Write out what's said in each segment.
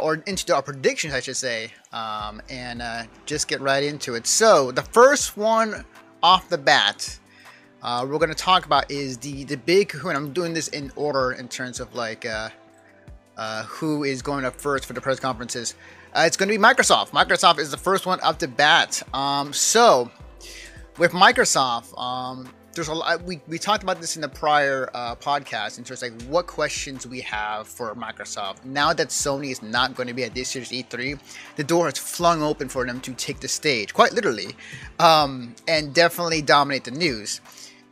or into our predictions, I should say, um, and uh, just get right into it. So the first one off the bat, uh, we're going to talk about is the the big kahuna. I'm doing this in order in terms of like uh, uh, who is going up first for the press conferences. Uh, it's going to be Microsoft. Microsoft is the first one up the bat. Um, so with Microsoft, um, there's a lot. We, we talked about this in the prior uh, podcast in terms of like what questions we have for Microsoft. Now that Sony is not going to be at this year's E3, the door has flung open for them to take the stage, quite literally, um, and definitely dominate the news.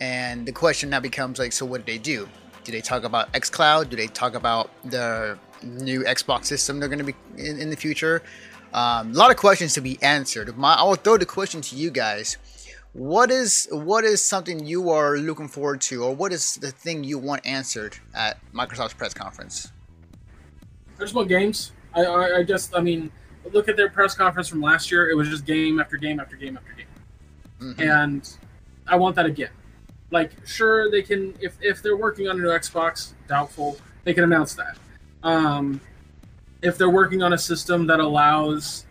And the question now becomes like, so what do they do? Do they talk about xCloud? Do they talk about the new Xbox system they're going to be in, in the future? Um, a lot of questions to be answered. My, I will throw the question to you guys what is what is something you are looking forward to, or what is the thing you want answered at Microsoft's press conference? I just want games. I, I, I just, I mean, look at their press conference from last year. It was just game after game after game after game, mm-hmm. and I want that again. Like, sure, they can if if they're working on a new Xbox, doubtful they can announce that. Um, if they're working on a system that allows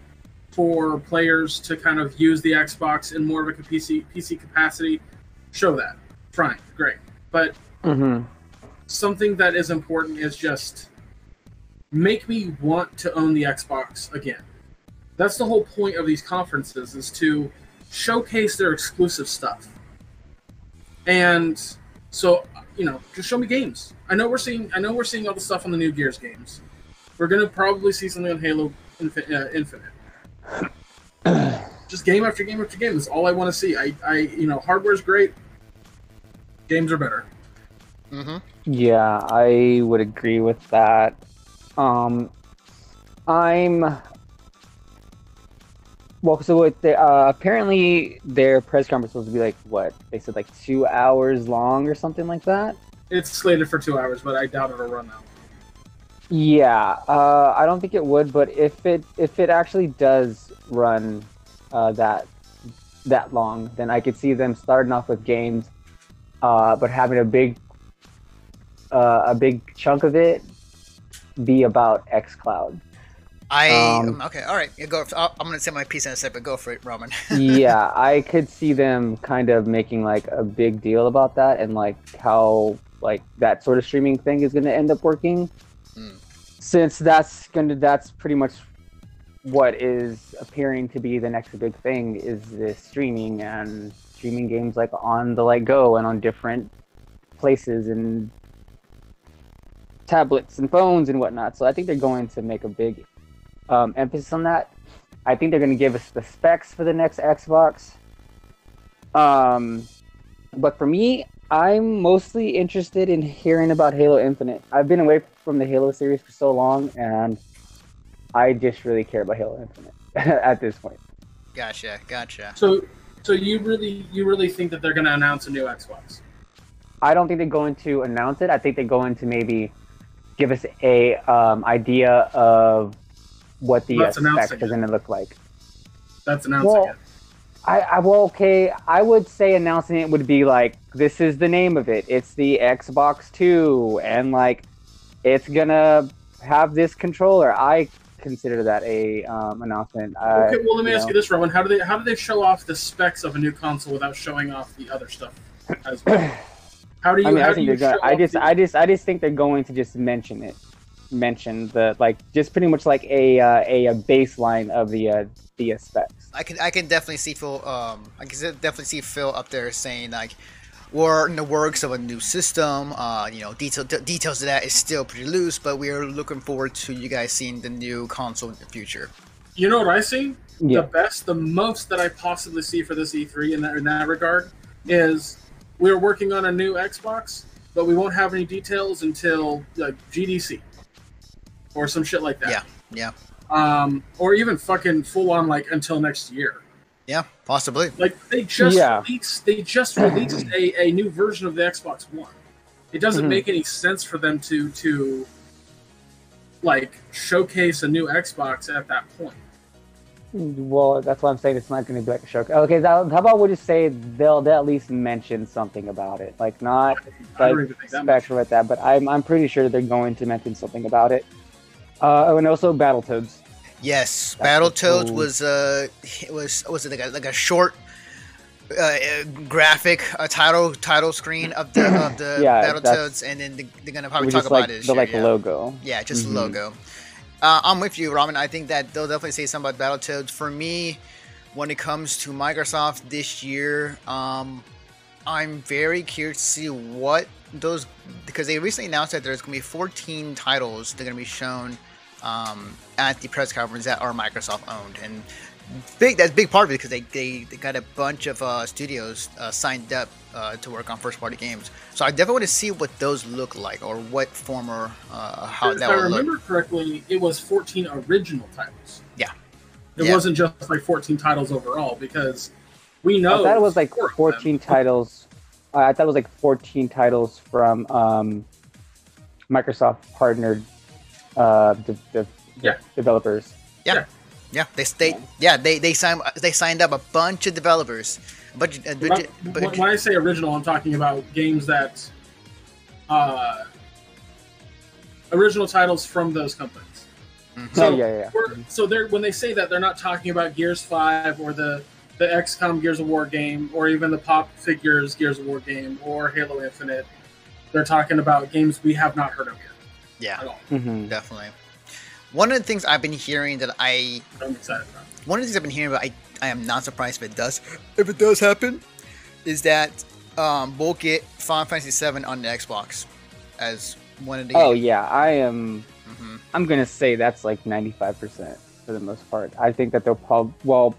for players to kind of use the Xbox in more of a PC PC capacity, show that. Fine, great. But mm-hmm. something that is important is just make me want to own the Xbox again. That's the whole point of these conferences is to showcase their exclusive stuff. And so, you know, just show me games. I know we're seeing I know we're seeing all the stuff on the new Gears games. We're going to probably see something on Halo uh, Infinite. Just game after game after game. That's all I want to see. I, I, you know, hardware's great. Games are better. Mm-hmm. Yeah, I would agree with that. Um, I'm well. So what? They, uh, apparently, their press conference was supposed to be like what they said, like two hours long or something like that. It's slated for two hours, but I doubt it'll run out. Yeah, uh, I don't think it would, but if it if it actually does run uh, that that long, then I could see them starting off with games, uh, but having a big uh, a big chunk of it be about XCloud. I um, okay, all right. You go. I'm gonna say my piece in a second. Go for it, Roman. yeah, I could see them kind of making like a big deal about that and like how like that sort of streaming thing is gonna end up working since that's gonna that's pretty much what is appearing to be the next big thing is this streaming and streaming games like on the like go and on different places and tablets and phones and whatnot. So I think they're going to make a big um, emphasis on that. I think they're going to give us the specs for the next Xbox. Um, but for me, I'm mostly interested in hearing about Halo Infinite. I've been away from the Halo series for so long, and I just really care about Halo Infinite at this point. Gotcha, gotcha. So, so you really, you really think that they're going to announce a new Xbox? I don't think they're going to announce it. I think they're going to maybe give us a um, idea of what the specs are going to look like. That's announcing well, it. I, I well, okay. I would say announcing it would be like, this is the name of it. It's the Xbox Two, and like, it's gonna have this controller. I consider that a um, announcement. Okay, well, let me ask know. you this, Rowan. How do they how do they show off the specs of a new console without showing off the other stuff as well? How do you? I mean, I think they're gonna. I just, the... I just, I just think they're going to just mention it, mention the like, just pretty much like a uh, a, a baseline of the uh, the specs. I can I can definitely see Phil. Um, I can definitely see Phil up there saying like, we're in the works of a new system. Uh, you know, detail, d- details of that is still pretty loose, but we are looking forward to you guys seeing the new console in the future. You know what I see? Yeah. The best, the most that I possibly see for this E3 in that in that regard is we're working on a new Xbox, but we won't have any details until like GDC or some shit like that. Yeah, yeah um, or even fucking full on like until next year. Yeah, possibly. Like they just yeah. released, they just released a, a new version of the Xbox One. It doesn't mm-hmm. make any sense for them to to like showcase a new Xbox at that point. Well, that's why I'm saying it's not going to be like a show. Okay, how about we just say they'll, they'll at least mention something about it, like not like special with that, but I'm I'm pretty sure they're going to mention something about it. Uh, and also Battletoads. Yes, That's Battletoads cool. was uh it was was it like a, like a short uh, uh, graphic uh, title title screen of the of the Yeah, Battletoads, and then they- they're gonna probably talk about it. The year, like yeah. logo. Yeah, just Mhm. logo. Uh, I'm with you, Ramen. I think that they'll definitely say something about Battletoads. For me, when it comes to Microsoft this year, um, I'm very curious to see what those because they recently announced that there's going to be 14 titles that are going to be shown um, at the press conference that are Microsoft owned, and big that's a big part of it because they, they, they got a bunch of uh, studios uh, signed up uh, to work on first party games. So I definitely want to see what those look like or what former uh, how if that I would look. remember correctly, it was 14 original titles. Yeah. It Yeah. wasn't just like 14 titles overall because we know. thought it was like four of them. 14 titles. I thought it was like 14 titles from um, Microsoft partnered uh, de- de- Yeah. developers. Yeah, yeah, they stayed. Yeah, they they signed they signed up a bunch of developers. But, bunch, a bunch, When- when I say original, I'm talking about games that uh, original titles from those companies. Mhm. So, Oh, yeah, yeah, yeah. so they're when they say that they're not talking about Gears Five or the the XCOM Gears of War game or even the Pop Figures Gears of War game or Halo Infinite. They're talking about games we have not heard of yet yeah, at all. Mhm. definitely. One of the things I've been hearing that I I'm excited about. one of the things I've been hearing, but I, I am not surprised if it does. If it does happen, is that um, we'll get Final Fantasy VII on the Xbox as one of the. Oh yeah, I am. Mhm. I'm gonna say that's like 95% for the most part. I think that they'll probably well,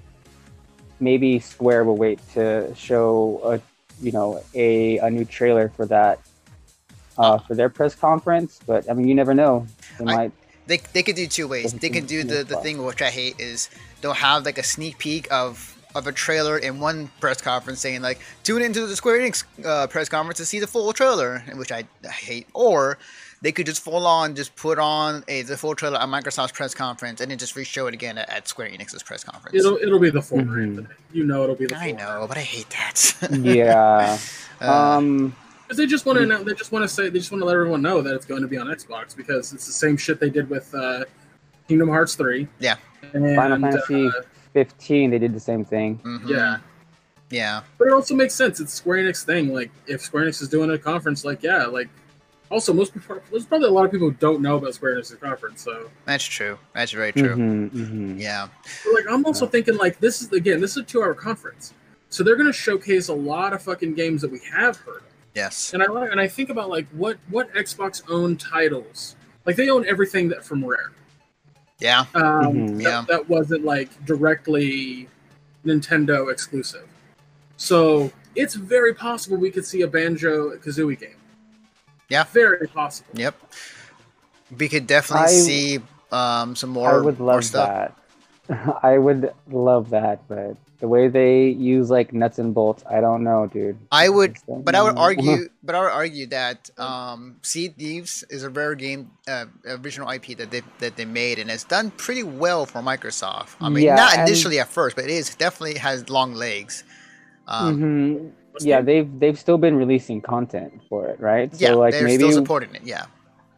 maybe Square will wait to show a you know a a new trailer for that uh, for their press conference. But I mean, you never know. They I- might. They, they could do two ways. They can do the, the thing which I hate is they'll have like a sneak peek of of a trailer in one press conference saying like tune into the Square Enix uh, press conference to see the full trailer, which I, I hate. Or they could just full on just put on a the full trailer at Microsoft's press conference and then just re-show it again at, at Square Enix's press conference. It'll it'll be the former. Mhm. You know it'll be the I former. know, but I hate that. Yeah. Uh, um. Because they just want to they just want to say they just want to let everyone know that it's going to be on Xbox because it's the same shit they did with uh, Kingdom Hearts three. Yeah. And, Final Fantasy uh, 15, they did the same thing. mhm. yeah, yeah, but it also makes sense. It's Square Enix thing. Like if Square Enix is doing a conference, like yeah, like also most people there's probably a lot of people who don't know about Square Enix's conference. So that's true. That's very true. Mhm, mhm. Yeah, but, like I'm also thinking like this is again this is a two hour conference, so they're going to showcase a lot of fucking games that we have heard. of. Yes, And I and I think about like what what Xbox owned titles. Like they own everything that from Rare. yeah, Um, Mhm. that, Yeah. that wasn't like directly Nintendo exclusive. So it's very possible we could see a Banjo Kazooie game. Yeah. very possible. yep. We could definitely I- see um, some more. I would more love stuff. that. I would love that, but the way they use like nuts and bolts, I don't know, dude. I would, but I would argue, but I would argue that um, Sea Thieves is a rare game, uh, original IP that they that they made, and it's done pretty well for Microsoft. I mean, Yeah, not and- initially at first, but it is definitely has long legs. Um, Mhm. Yeah, the- they've they've still been releasing content for it, right? Yeah, so like they're maybe still supporting it. Yeah,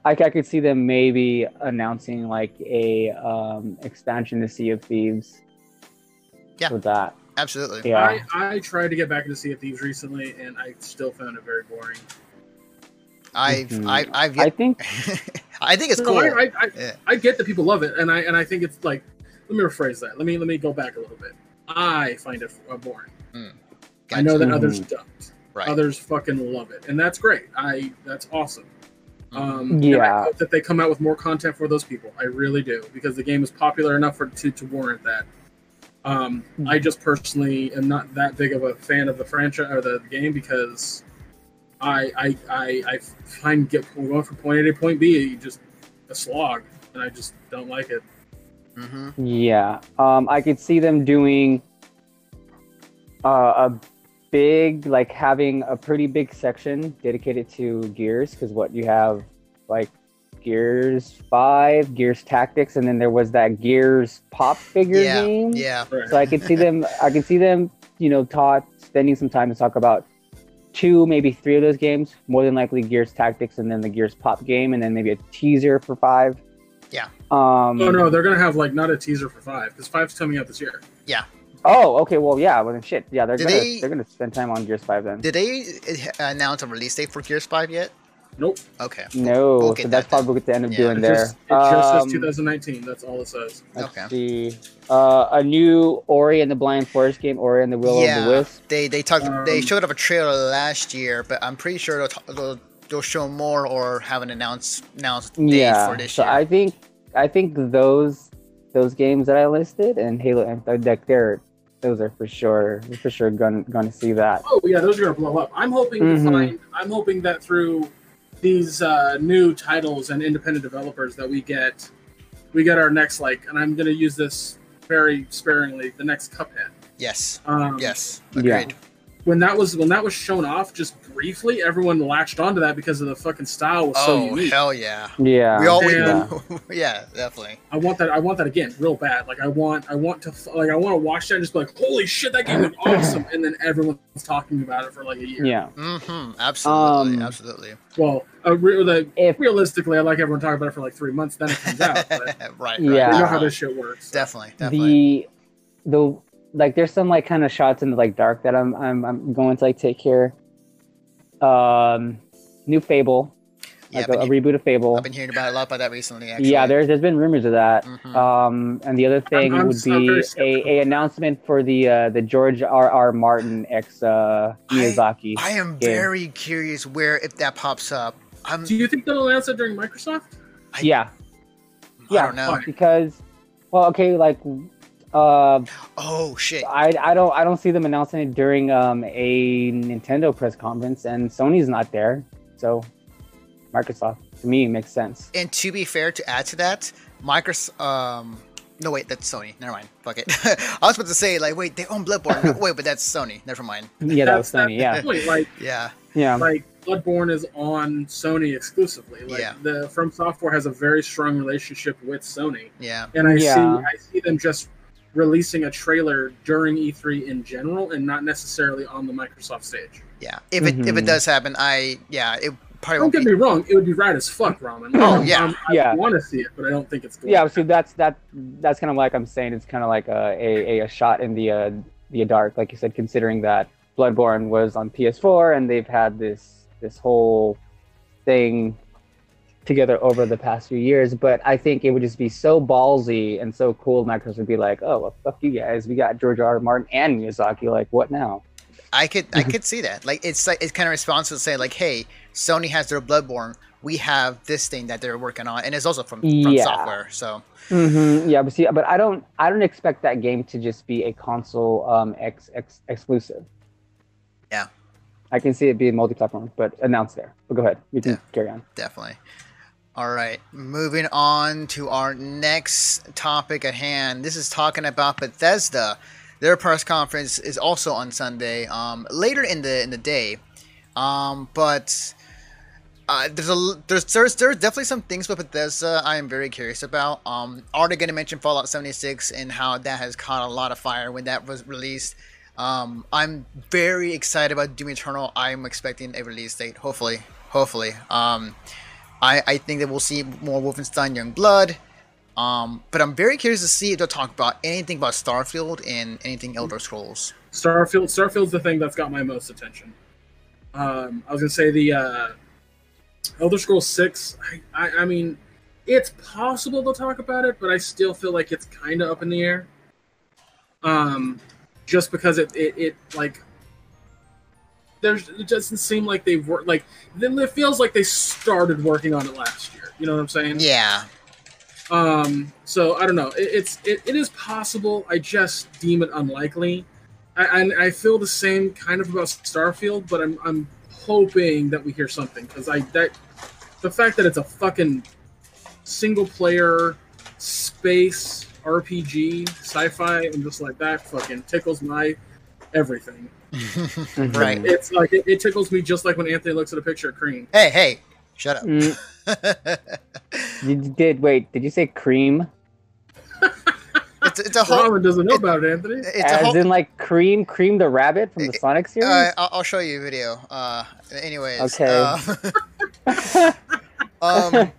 I, I could see them maybe announcing like a um, expansion to Sea of Thieves. Yeah. For that, absolutely. yeah. I, I tried to get back into Sea of Thieves recently, and I still found it very boring. I've, Mhm. I, I've, I think I think it's No, cool. I, I, I, Yeah. I get that people love it, and I and I think it's like. Let me rephrase that. Let me let me go back a little bit. I find it uh, boring. I know that Mhm. others don't. Right. Others fucking love it, and that's great. I that's awesome. Um, Yeah. I hope that they come out with more content for those people. I really do because the game is popular enough for to, to warrant that. Um, I just personally am not that big of a fan of the franchise or the game because I I, I, I find get going from point A to point B just a slog, and I just don't like it. hmm Yeah, um, I could see them doing uh, a big, like having a pretty big section dedicated to Gears, because what you have, like Gears Five, Gears Tactics, and then there was that Gears Pop figure Yeah, game. yeah, Right. So I could see them. I could see them, you know, taught spending some time to talk about two, maybe three of those games. More than likely, Gears Tactics, and then the Gears Pop game, and then maybe a teaser for five. Yeah. Um, Oh no, they're gonna have like not a teaser for five because five's coming out this year. Yeah. Oh, okay. Well, yeah. Well, then shit. Yeah, they're Did gonna they- they... are gonna spend time on Gears Five then. Did they uh, announce a release date for Gears Five yet? Nope. Okay. No, We'll so get that's that probably what they end up Yeah. doing It there. just, it just says Um, 2019. That's all it says. Let's Okay. see. Uh, a new Ori and the Blind Forest game, Ori and the Will yeah. of the Wisp. They they talked. they Um, showed up a trailer last year, but I'm pretty sure they'll, t- they'll, they'll show more or have an announced announced date Yeah. for this So year. I think I think those those games that I listed and Halo and Deck, they're those are for sure for sure going going to see that. Oh yeah, those are gonna blow up. I'm hoping Mhm. to find. I'm hoping that through these uh, new titles and independent developers that we get, we get our next like, and I'm gonna use this very sparingly. The next Cuphead. yes. Um, Yes. Yeah. Agreed. When that was when that was shown off, just briefly, everyone latched onto that because of the fucking style was so Oh unique. hell yeah. Yeah. we all And- yeah definitely. I want that. I want that again, real bad. Like I want. I want to. Like I want to watch that and just be like, "Holy shit, that game was awesome!" And then everyone's talking about it for like a year. yeah. Mm-hmm. Absolutely. Um, absolutely. Well, uh, re- like, If realistically, I like everyone talking about it for like three months. Then it comes out. But right, right. Yeah. we know how this shit works. Definitely. Definitely. the the like there's some like kind of shots in the like dark that I'm I'm I'm going to like take here. Um, new Fable, yeah, like a, a reboot of Fable. I've been hearing about a lot about that recently. Actually. Yeah, there's there's been rumors of that. Mhm. Um, and the other thing I'm- would I'm be a, skeptical. a announcement for the uh, the George R. R. Martin x uh, Miyazaki. I am game. very curious where if that pops up. I'm. Do you think they'll announce it during Microsoft? I- yeah, I yeah. don't know. Because well, okay, like uh, Oh shit. I I don't I don't see them announcing it during um a Nintendo press conference, and Sony's not there, so Microsoft to me makes sense. And to be fair, to add to that, Microsoft. Um, no, wait, that's Sony. Never mind. Fuck it. I was about to say like, wait, they own Bloodborne. No, wait, but that's Sony. Never mind. Yeah, that was Sony. Yeah. Like, Yeah. yeah, like Bloodborne is on Sony exclusively. Like Yeah. the From Software has a very strong relationship with Sony, Yeah. and I Yeah. see I see them just releasing a trailer during E3 in general, and not necessarily on the Microsoft stage. Yeah. If it if it Mhm. does happen, I yeah, it probably Don't won't get be. me wrong; it would be rad as fuck, Ramen. Oh, yeah. Um, I Yeah. want to see it, but I don't think it's going. yeah. So that's that that's kind of like I'm saying. It's kind of like a, a a shot in the uh, the dark, like you said, considering that Bloodborne was on PS4 and they've had this this whole thing together over the past few years. But I think it would just be so ballsy and so cool. Microsoft would be like, "Oh, well, fuck you guys. We got George R. R. Martin and Miyazaki. Like, what now?" I could I could see that. Like it's like it's kind of responsible to say like, hey, Sony has their Bloodborne. We have this thing that they're working on, and it's also from, from Yeah. software. So hmm Yeah, but see, but I don't, I don't expect that game to just be a console um ex, ex exclusive. Yeah. I can see it being multi-platform, but announced there. But go ahead, you can Yeah. carry on. definitely. All right, moving on to our next topic at hand. This is talking about Bethesda. Their press conference is also on Sunday, um, later in the in the day. Um, but uh, there's a there's, there's definitely some things with Bethesda I am very curious about. Um, they going to mention Fallout 76 and how that has caught a lot of fire when that was released? Um, I'm very excited about Doom Eternal. I'm expecting a release date. Hopefully, hopefully. Um, I, I think that we'll see more Wolfenstein Young Blood. Um, but I'm very curious to see if they'll talk about anything about Starfield and anything Elder Scrolls. Starfield. Starfield's the thing that's got my most attention. Um, I was gonna say the uh, Elder Scrolls Six. I, I, I mean, it's possible they'll talk about it, but I still feel like it's kind of up in the air. Um, just because it, it, it like there's it doesn't seem like they've worked like then it feels like they started working on it last year. You know what I'm saying? Yeah, Um, so I don't know. It, it's it, it is possible. I just deem it unlikely. I, I I feel the same kind of about Starfield, but I'm I'm hoping that we hear something because I that the fact that it's a fucking single player space RPG sci-fi and just like that fucking tickles my everything. Right. It's like it, it tickles me just like when Anthony looks at a picture of Cream. Hey, hey, shut up. Mm, you did wait? Did you say cream? it's, it's a whole. Robin doesn't know about it, Anthony. It's a As whole. in like cream, cream the rabbit from the Sonic series? Uh, I'll, I'll show you a video. Uh, anyways. Okay. uh, um,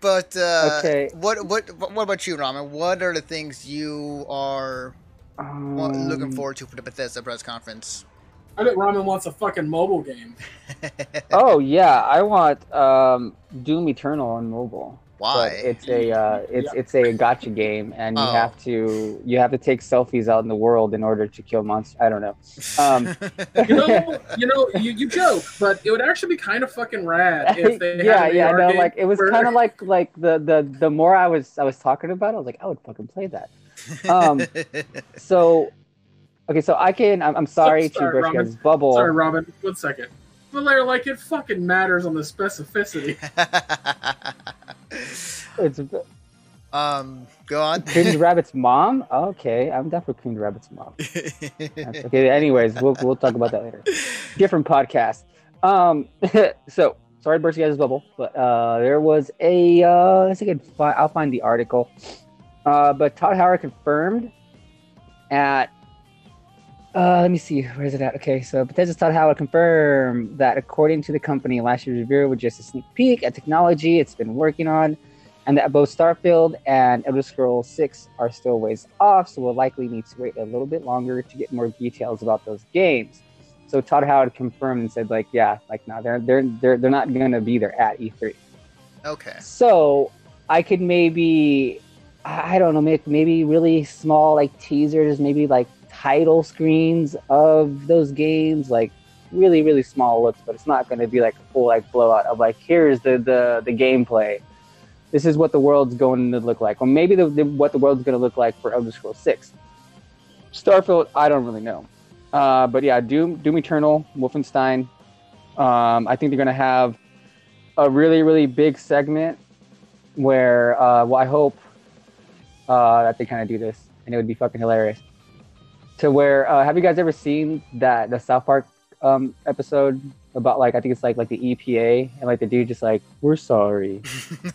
But uh, Okay. what what what about you, Ramen? What are the things you are wa- looking Um, forward to for the Bethesda press conference? I bet Ramen wants a fucking mobile game. Oh yeah, I want um, Doom Eternal on mobile. Why? But it's a uh, it's it's a gotcha game, and you Oh. have to you have to take selfies out in the world in order to kill monsters. I don't know. Um, You know, you know, you, you joke, but it would actually be kind of fucking rad if they had yeah, an yeah, AR no, like it was where- kind of like like the the the more I was I was talking about, it, I was like, I would fucking play that. Um, So, okay, so I can. I'm, I'm sorry to sorry, burst Robin. guys' bubble. Sorry, Robin. One second. But they're like, it fucking matters on the specificity. It's um, go on. Coon Rabbit's mom. Okay, I'm down for Coon Rabbit's mom. Okay. Anyways, we'll we'll talk about that later. Different podcast. Um. so sorry, to burst you guys' bubble, but uh, there was a. Uh, let's see I can find. I'll find the article. Uh, but Todd Howard confirmed at. Uh, let me see. Where is it at? Okay, so Bethesda's Todd Howard confirmed that according to the company, last year's review was just a sneak peek at technology it's been working on, and that both Starfield and Elder Scrolls 6 are still ways off, so we'll likely need to wait a little bit longer to get more details about those games. So Todd Howard confirmed and said, like, yeah, like, no, they're they're they're they're not gonna be there at E3. okay. So I could maybe, I don't know, make maybe really small like teasers, maybe like title screens of those games, like really really small looks, but it's not going to be like a full like blowout of like here's the the the gameplay. This is what the world's going to look like, or maybe the, the what the world's going to look like for Elder Scrolls Six. Starfield, I don't really know, uh, but yeah, Doom, Doom Eternal, Wolfenstein. Um, I think they're going to have a really really big segment where uh, well, I hope uh, that they kind of do this, and it would be fucking hilarious. To where uh, have you guys ever seen that the South Park um, episode about like I think it's like like the EPA and like the dude just like we're sorry,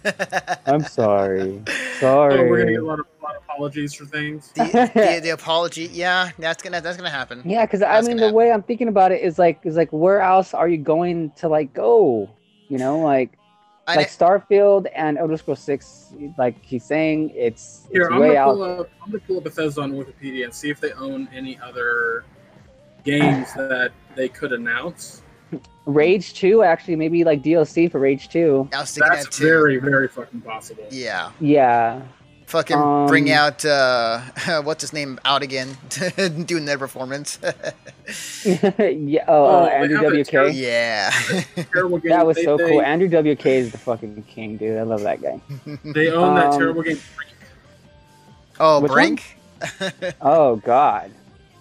I'm sorry, sorry. Oh, we're gonna get a lot of, a lot of apologies for things. the, the, the apology, yeah, that's gonna that's gonna happen. Yeah, because I mean, gonna the way I'm thinking about it is like, is like, where else are you going to like go? You know, like, I like Starfield and Elder Scrolls Six. Like he's saying, it's, Here, it's I'm way gonna, out. pull up, I'm gonna pull up Bethesda on Wikipedia and see if they own any other games that they could announce. Rage Two, actually, maybe like DLC for Rage Two. I was thinking that That's too. very, very fucking possible. Yeah, Yeah, fucking bring Um, out uh, what's his name out again, doing their performance. yeah. Oh, Oh, uh, Andrew WK. terrible- yeah, That was they, so they, cool. Andrew WK is the fucking king, dude. I love that guy. They own that Um, terrible game. oh, Which Brink. Oh God,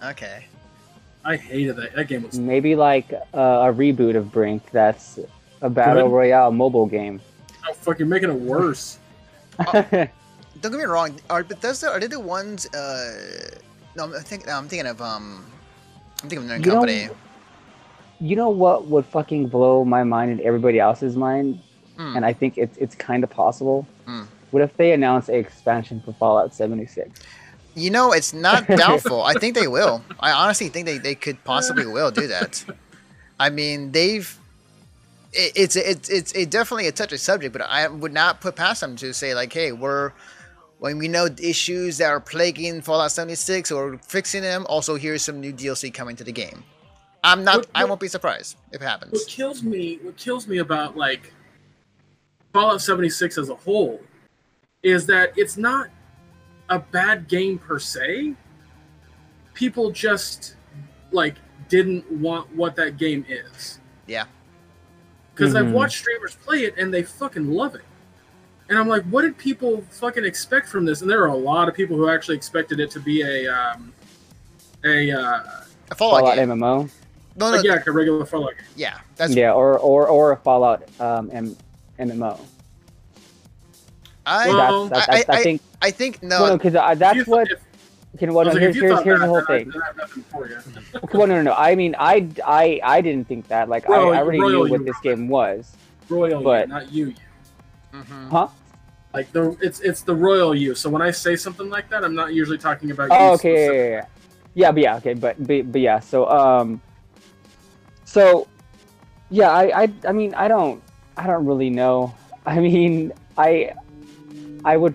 okay. I hated that. That game was. maybe like uh, a reboot of Brink. That's a battle royale mobile game. Oh, fuck, you're making it worse. Don't get me wrong. Are Bethesda are they the ones? Uh, no, I'm thinking. No, I'm thinking of um. I'm thinking of their You know- company. you know what would fucking blow my mind and everybody else's mind, Hmm. and I think it's it's kind of possible. Hmm. What if they announce a expansion for Fallout 76? You know, it's not doubtful. I think they will. I honestly think they, they could possibly will do that. I mean, they've. It, it's it's it's it definitely a touchy subject, but I would not put past them to say like, hey, we're when we know issues that are plaguing Fallout 76 or fixing them. Also, here's some new DLC coming to the game. I'm not. What- I won't be surprised if it happens. What kills me, what kills me about like Fallout 76 as a whole, is that it's not a bad game per se. People just like didn't want what that game is. Yeah. Because I've Mhm. watched streamers play it and they fucking love it. And I'm like, what did people fucking expect from this? And there are a lot of people who actually expected it to be a um, a uh, A Fallout, Fallout game. MMO. No, no, like, yeah, like a regular Fallout game. yeah, that's yeah, or or or a Fallout um, M- MMO. I. Well, that's, that's, I- I, think I think no. no, no, because uh, that's If you- what. if- Okay, I well, no, like, here's if here's, thought the whole then thing. then I have nothing for you. Okay, well, no, no, no. I mean, I, I, I didn't think that. Like, Royal- I, I already knew what you- this game was. Royal But- you, not you. Mhm. Huh? Like the it's it's the royal you. So when I say something like that, I'm not usually talking about. Oh, okay, yeah, yeah, yeah. yeah, but yeah, okay, but, but but yeah, so um, so yeah, I I I mean, I don't I don't really know. I mean, I I would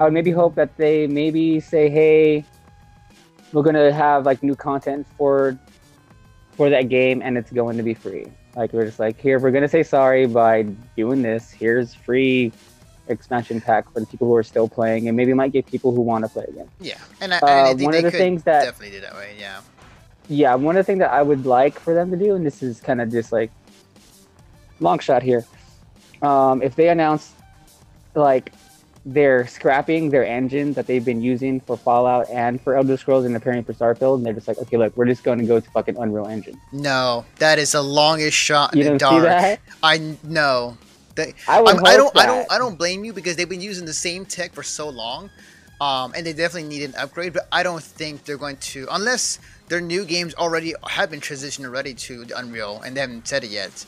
I would maybe hope that they maybe say, hey, we're gonna have like new content for for that game and it's going to be free. Like we're just like here we're gonna say sorry by doing this. Here's free expansion pack for the people who are still playing, and maybe might get people who want to play again. Yeah, and I, Uh, I think one of the things that- definitely do that way. Yeah. Yeah, one of the things that I would like for them to do, and this is kind of just like long shot here, um, if they announce like they're scrapping their engine that they've been using for Fallout and for Elder Scrolls and preparing for Starfield, and they're just like, okay, look, we're just going to go to fucking Unreal Engine. No, that is the longest shot in You the don't dark. I know. They, I would I'm, I don't. I don't. I don't blame you because they've been using the same tech for so long, um, and they definitely need an upgrade. But I don't think they're going to, unless their new games already have been transitioned already to the Unreal and they haven't said it yet.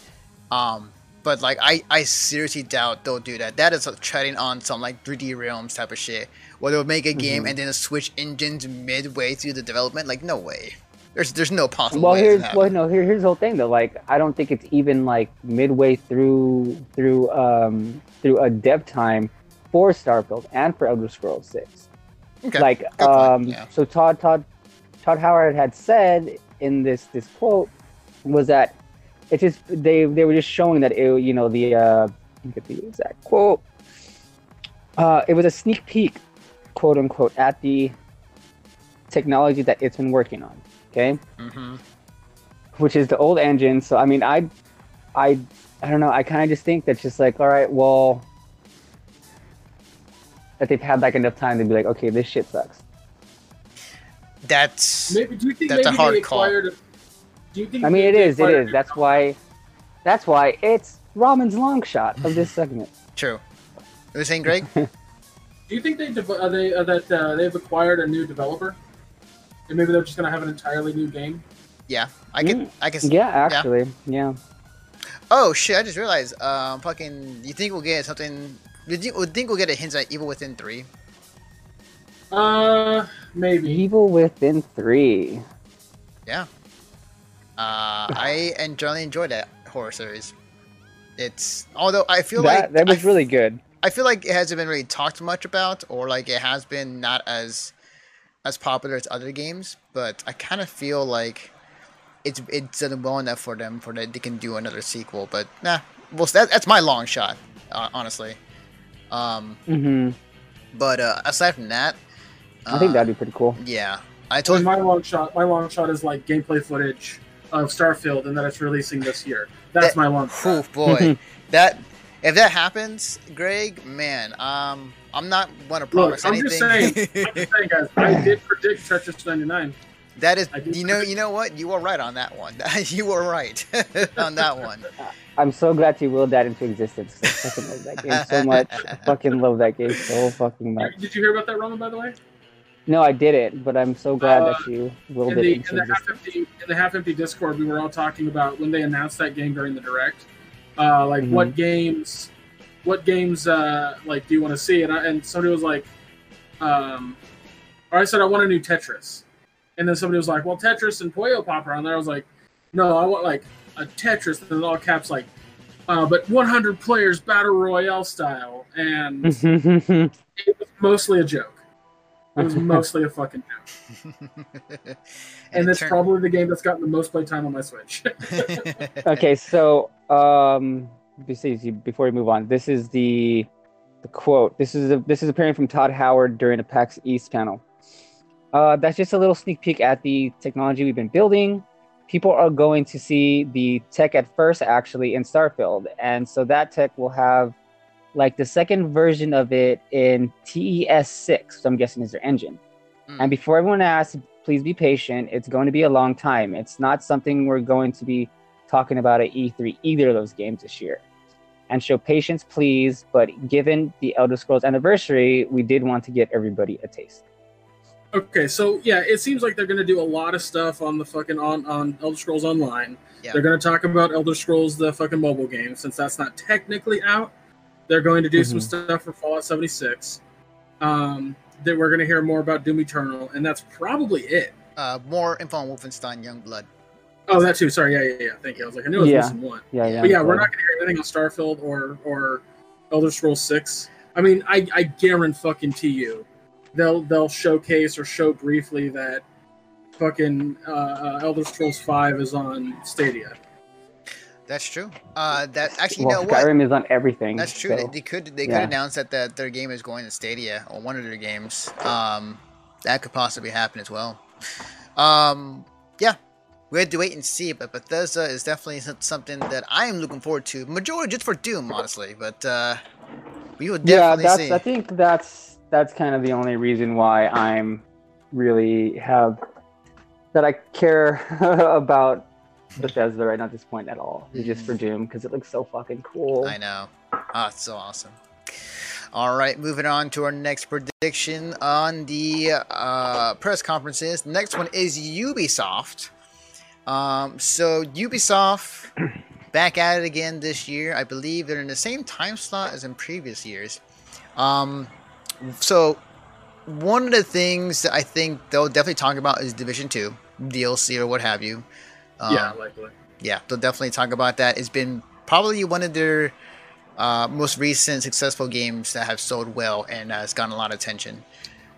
Um, but like, I, I seriously doubt they'll do that. That is like treading on some like 3D Realms type of shit, where they'll make a game Mhm. and then switch engines midway through the development. Like, no way. There's there's no possible Well, way. here's well, no. Here, here's the whole thing though. Like, I don't think it's even like midway through through um through a dev time for Starfield and for Elder Scrolls Six. Okay, Like, good um, yeah. so Todd Todd Todd Howard had said in this this quote was that it just they they were just showing that it you know the uh get the exact quote. Uh, it was a sneak peek, quote unquote, at the technology that it's been working on. Okay hmm which is the old engine. So I mean, I, I, I don't know. I kind of just think that's just like, all right, well, that they've had like enough time to be like, okay, this shit sucks. That's Maybe do you think That's a maybe hard they call. acquired? A, do you think? I mean, it they is, it acquired is. That's why, that's why it's Ramen's long shot of this segment. true. You were saying, Greg? Do you think they dev- uh, they uh, that uh, they've acquired a new developer, and maybe they're just gonna have an entirely new game? yeah, I can. I can. Yeah, actually, yeah. Oh shit! I just realized. Um, fucking. You think we'll get something? You think, you think we'll get a hint at Evil Within three? Uh, maybe. Evil Within three. Yeah. Uh, I and generally enjoy that horror series. It's although I feel That like that was I, really good. I feel like it hasn't been really talked much about, or like it has been not as as popular as other games. But I kind of feel like it's it's done well enough for them for that they can do another sequel. But nah, well that, that's my long shot, uh, honestly. Um, hmm but uh, aside from that, I think uh, that'd be pretty cool. yeah. I told. told my long shot, my long shot is like gameplay footage of Starfield, and that it's releasing this year. That's That- my one. Oh boy, that if that happens, Greg, man, um, I'm not going to promise I'm anything. just saying- I'm just saying, guys. I did predict Tetris 99. that is, you know, you know what? You were right on that one. you were right on that one. I'm so glad you willed that into existence. I fucking love that game so much. I fucking love that game so fucking much. Did you hear about that, Roman? By the way, No, I didn't, but I'm so glad Uh, that you willed in it the into in the half empty in the half empty Discord, we were all talking about when they announced that game during the direct, uh, like Mhm. what games, what games, uh, like do you want to see? And I, and somebody was like, um, or I said I want a new Tetris, and then somebody was like, well, Tetris and Puyo Pop are on there. I was like, no, I want like a Tetris, and all caps like. Uh, but 100 players battle royale style, and it was mostly a joke. It was mostly a fucking joke. and and it it's turned- probably the game that's gotten the most play time on my Switch. okay, so um, before before we move on, this is the the quote. This is a, this is appearing from Todd Howard during a PAX East panel. Uh, that's just a little sneak peek at the technology we've been building. People are going to see the tech at first, actually, in Starfield, and so that tech will have like the second version of it in TES six. So I'm guessing is their engine. Mm. And before everyone asks, please be patient. It's going to be a long time. It's not something we're going to be talking about at E3 either of those games this year. And show patience, please. But given the Elder Scrolls anniversary, we did want to give everybody a taste. okay, so yeah, it seems like they're gonna do a lot of stuff on the fucking on on Elder Scrolls Online. Yeah. They're gonna talk about Elder Scrolls the fucking mobile game since that's not technically out. They're going to do some Mhm. stuff for Fallout 76. Um, that we're gonna hear more about Doom Eternal, and that's probably it. uh, more info on Wolfenstein Youngblood. Oh, that too. Sorry, yeah, yeah, yeah. Thank you. I was like, I knew I was Yeah. missing one. Yeah, yeah. But yeah, we're not gonna hear anything on Starfield or or Elder Scrolls Six. I mean, I, I guarantee you, they'll they'll showcase or show briefly that fucking uh, uh, Elder Scrolls Five is on Stadia. That's true. Uh, that actually, well, you know Skyrim what? is on everything. That's true. so- They, they could they yeah. could announce that the, their game is going to Stadia or one of their games. Um, that could possibly happen as well. Um, yeah, we had to wait and see. But Bethesda is definitely something that I am looking forward to. Majority just for Doom, honestly. But uh, we will yeah, that's. see. I think that's that's kind of the only reason why I'm really have that I care about Bethesda right now at this point at all. It's just for Doom because it looks so fucking cool. I know. Ah, it's so awesome. All right, moving on to our next prediction on the uh, press conferences. The next one is Ubisoft. Um, so Ubisoft back at it again this year. I believe they're in the same time slot as in previous years. Um, so one of the things that I think they'll definitely talk about is Division Two DLC or what have you. Um, yeah, likely. yeah, they'll definitely talk about that. It's been probably one of their uh, most recent successful games that have sold well and uh, has gotten a lot of attention.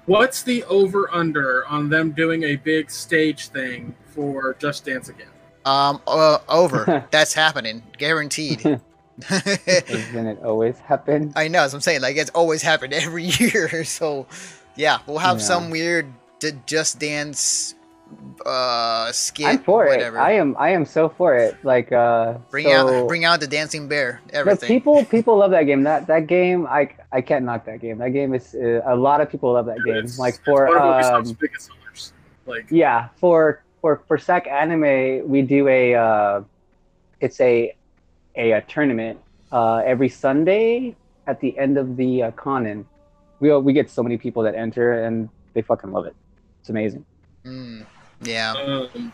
What's the over under on them doing a big stage thing for Just Dance again? Um, uh, over. That's happening, guaranteed. Doesn't it always happen? I know, as I'm saying, like it's always happened every year. So, yeah, we'll have Yeah. some weird Just Dance uh skit. I'm for whatever. it. I am. I am so for it. Like, uh, bring so- out, bring out the dancing bear. Everything. people people love that game. That that game, I I can't knock that game. That game is uh, a lot of people love that game. It's- like it's for one of um, biggest sellers. Like, yeah, for for for Sac Anime, we do a uh, it's a a, a tournament uh, every Sunday at the end of the uh, conin. We we get so many people that enter and they fucking love it. It's amazing. Mm, yeah. um,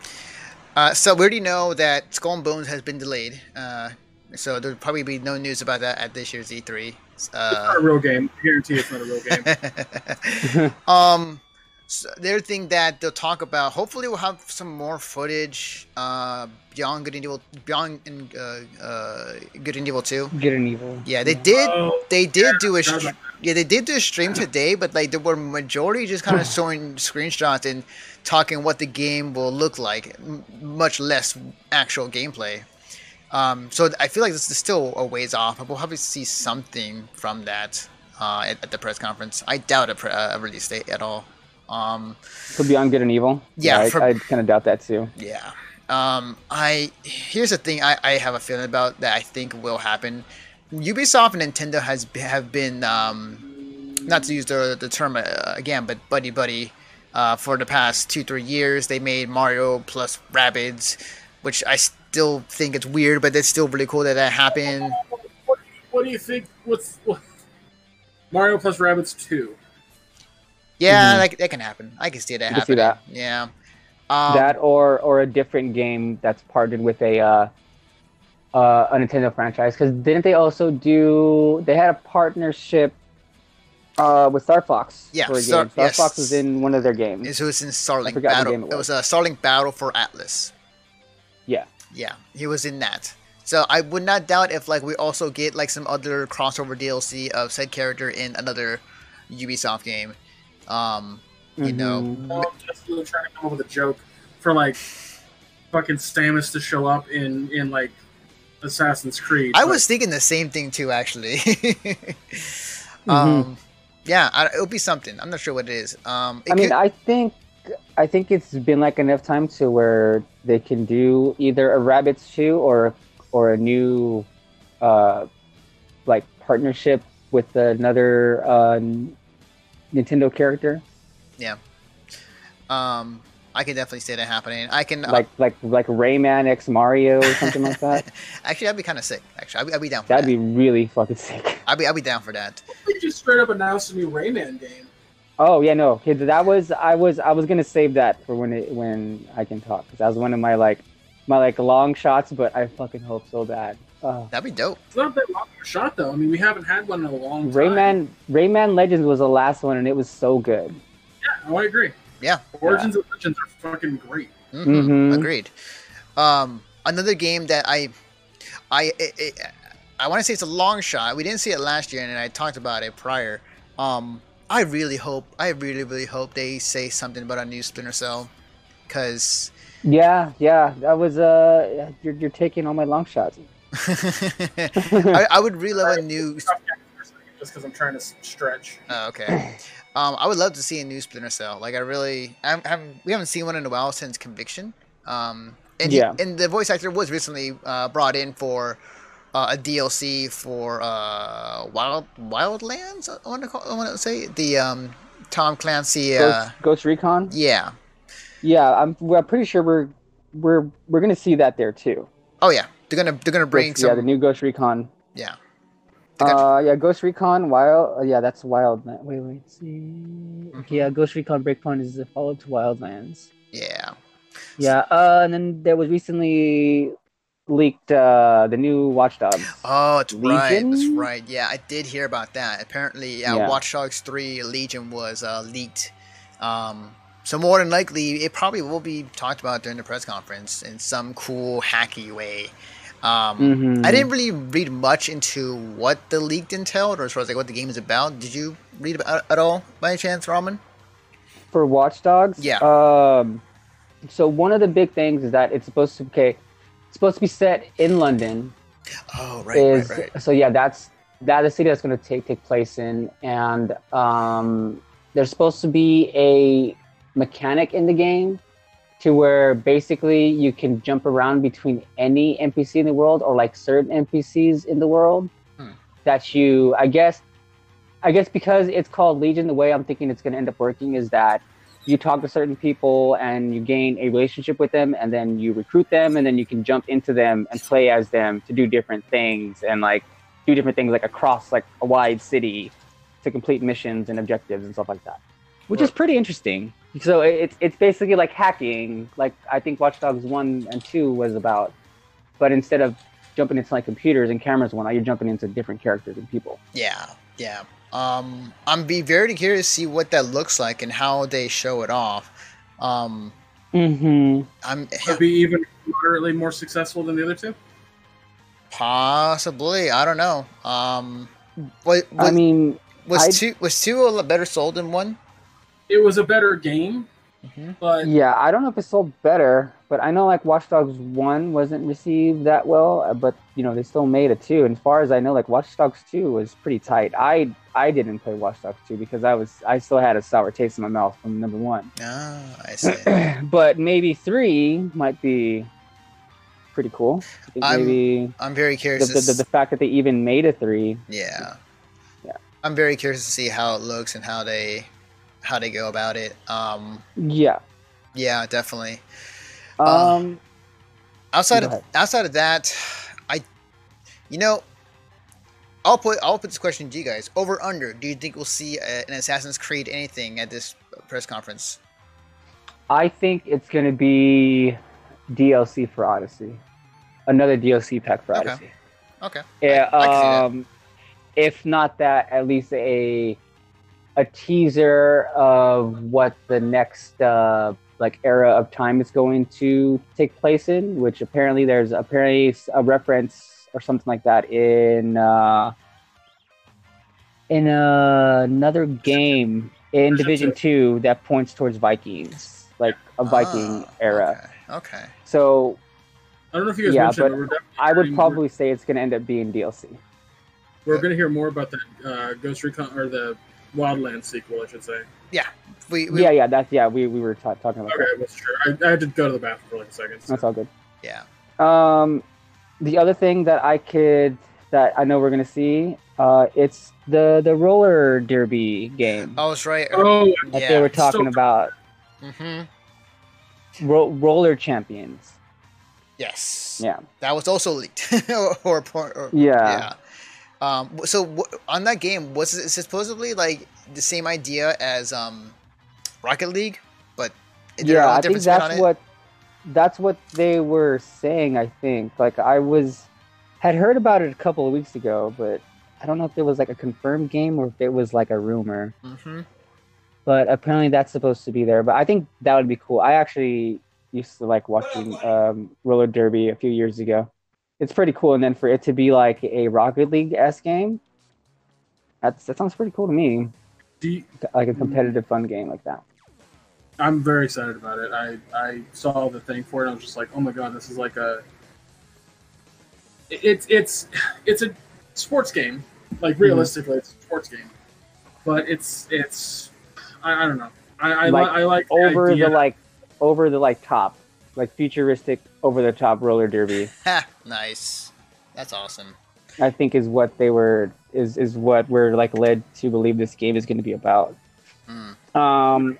Uh, so we already know that Skull and Bones has been delayed. Uh, so there'll probably be no news about that at this year's E3. it's Uh, not a real game. I guarantee it's not a real game. um, so the other thing that they'll talk about, hopefully, we'll have some more footage uh, beyond Good and Evil, beyond in, uh, uh, Good and Evil Two. Good and evil. Yeah, they did. Oh, They did do a. Str- about yeah, they did do a stream today, but like there were majority just kind of showing screenshots and talking what the game will look like, m- much less actual gameplay. Um, so I feel like this is still a ways off, but we'll probably see something from that uh, at, at the press conference. I doubt a, pre- uh, a release date at all. Um, Could be on good and evil. Yeah, I, for- I kind of doubt that too. yeah. Um, I here's the thing I, I have a feeling about that I think will happen. Ubisoft and Nintendo has have been um, not to use the the term uh, again, but buddy buddy. Uh, for the past two three years, they made Mario plus Rabbids, which I still think it's weird, but it's still really cool that that happened. What, what do you think? What's what? Mario plus Rabbids two? Yeah, Mhm. like that can happen. I can see that You can see that. Yeah. Um, that or or a different game that's partnered with a uh, uh, a Nintendo franchise. Because didn't they also do? They had a partnership uh, with Star Fox Yeah, for a Star- game. Star yes. Fox was in one of their games. It was in Starlink Battle. it It was a Starlink Battle for Atlas. Yeah. Yeah, he was in that. So I would not doubt if like we also get like some other crossover DLC of said character in another Ubisoft game. Um, you know, Mhm. No, I'm just trying to come up with a joke for like fucking Samus to show up in in like Assassin's Creed. I but- was thinking the same thing too, actually. um, yeah, I, it'll be something. I'm not sure what it is. Um, it I mean, could- I think I think it's been like enough time to where they can do either a Rabbids shoe or or a new uh, like partnership with another uh, Nintendo character. Yeah. Um, I can definitely see that happening. I can uh, like like like Rayman X Mario or something like that. actually, I'd be kind of sick. Actually, I'd be, I'd be down for That'd that. be really fucking sick. I'd be, I'd be down for that. They just straight up announced a new Rayman game. Oh yeah, no, okay, that was I was I was gonna save that for when it when I can talk because that was one of my like my like long shots, but I fucking hope so bad. Uh, That'd be dope. It's not that long of a shot though. I mean, we haven't had one in a long time. Rayman Rayman Legends was the last one and it was so good. Yeah, oh, I agree. Yeah. Origins of Legends are fucking great. hmm Mhm. Agreed. Um, another game that I, I, I, I want to say it's a long shot. We didn't see it last year, and I talked about it prior. Um, I really hope, I really, really hope they say something about a new Splinter Cell, because Yeah, yeah, that was uh, you're you're taking all my long shots. I, I would really love a new. Stop getting for a second, Just because I'm trying to stretch. Oh, okay. Um, I would love to see a new Splinter Cell. Like I really, I'm, I'm, we haven't seen one in a while since Conviction. Um, and he- Yeah. and the voice actor was recently uh, brought in for uh, a DLC for uh, Wild Wildlands. I want to call, I want to say the um, Tom Clancy. Uh, Ghost, Ghost Recon. yeah. Yeah, I'm. We're pretty sure we're we're we're gonna see that there too. Oh yeah. They're gonna they're gonna bring Ghost- yeah, the new Ghost Recon. Yeah. Uh, yeah, Ghost Recon Wild. Uh, yeah, that's Wild. Wait, wait, see. Mm-hmm. Yeah, Ghost Recon Breakpoint is the follow to Wildlands. yeah. Yeah, uh, and then there was recently leaked uh the new Watch Dogs. Oh, it's right. That's right. Yeah, I did hear about that. Apparently, uh, Yeah. Watch Dogs 3 Legion was uh, leaked. Um, so more than likely, it probably will be talked about during the press conference in some cool, hacky way. Um, Mhm. I didn't really read much into what the leak entailed, or as far as like what the game is about. Did you read about at all by any chance, Ramen? for Watch Dogs. Yeah. Um, so one of the big things is that it's supposed to okay, it's supposed to be set in London. Oh, right, is right, right. so yeah, that's that the city that's going to take take place in, and um, there's supposed to be a mechanic in the game to where basically you can jump around between any NPC in the world or like certain NPCs in the world Hmm. that you I guess I guess because it's called Legion, the way I'm thinking it's going to end up working is that you talk to certain people and you gain a relationship with them, and then you recruit them, and then you can jump into them and play as them to do different things and like do different things like across like a wide city to complete missions and objectives and stuff like that, which is pretty interesting. So it's it's basically like hacking, like I think Watch Dogs one and two was about, but instead of jumping into like computers and cameras one whatnot, you're jumping into different characters and people. Yeah, yeah. Um, I'm be very curious to see what that looks like and how they show it off. Um, Mm-hmm. I'm Could be even moderately more successful than the other two. possibly. I don't know. Um, what, I mean, was I'd- two was two a lot better sold than one? It was a better game, Mhm. but yeah, I don't know if it sold better, but I know like Watch Dogs one wasn't received that well, uh, but you know they still made a two. And as far as I know, like Watch Dogs two was pretty tight. I I didn't play Watch Dogs two because I was I still had a sour taste in my mouth from number one. Ah, I see. but maybe three might be pretty cool. I think I'm- maybe I'm very curious. the, to the, the fact that they even made a three. yeah. Yeah. I'm very curious to see how it looks and how they how they go about it. Um, Yeah. yeah, definitely. Uh, Um. Outside of outside of that, I, you know, I'll put I'll put this question to you guys. Over under. Do you think we'll see uh an Assassin's Creed anything at this press conference? I think it's going to be DLC for Odyssey. Another DLC pack for Okay. Odyssey. Okay. Yeah, I that. um, if not that, at least a a teaser of what the next uh, like era of time is going to take place in. Which apparently there's apparently a reference or something like that in uh, in uh, another game in Division Two that points towards Vikings, like a Viking Ah, era. Okay. okay. So I don't know if you guys Yeah, mentioned, but but we're, definitely I would hearing more- probably say it's going to end up being DLC. we're going to hear more about the uh, Ghost Recon or the Wildlands sequel, I should say. We, we yeah, yeah, that's yeah. We, we were ta- talking about Okay, that. I wasn't sure. I, I had to go to the bathroom for like a second. so- That's all good. yeah. Um, the other thing that I could that I know we're gonna see, uh, it's the the roller derby game Oh, that's right. Oh, that yeah. they were talking So- about. Mm-hmm. Ro- roller champions. Yes. Yeah, That was also leaked. or, or, or yeah. yeah. Um, so w- on that game, was it supposedly like the same idea as um, Rocket League, but Yeah, I think different spin on that's what that's what they were saying. I think like I was had heard about it a couple of weeks ago, but I don't know if it was like a confirmed game or if it was like a rumor. Mm-hmm. but apparently that's supposed to be there. But I think that would be cool. I actually used to like watching um, roller derby a few years ago it's pretty cool. And then for it to be like a Rocket League s game, that's that sounds pretty cool to me. You, like a competitive fun game like that. I'm very excited about it. I I saw the thing for it. I was just like, oh my god, this is like a. It's it's it's a sports game. Like Mm-hmm. realistically, it's a sports game, but it's it's I, I don't know. I I, Like, li- I like the Over idea. the like, over the like top, like futuristic over the top roller derby. Nice. That's awesome. I think is what they were is is what we're like led to believe this game is going to be about. Mm. Um.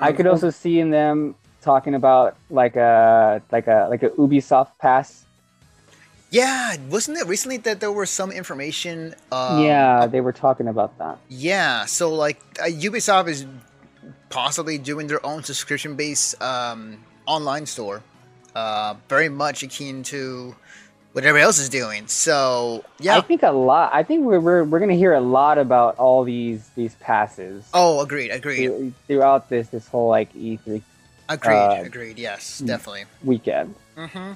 I could also see in them talking about like a like a like a Ubisoft pass. Yeah, wasn't it recently that there was some information? Um, yeah, they were talking about that. Yeah, so like uh, Ubisoft is possibly doing their own subscription-based um, online store. Uh, very much akin to what everybody else is doing. So yeah, I think a lot. I think we're we're, we're going to hear a lot about all these these passes Oh, agreed, agreed, through- throughout this this whole like E3 agreed, uh, agreed. Yes, definitely. weekend. Mm-hmm.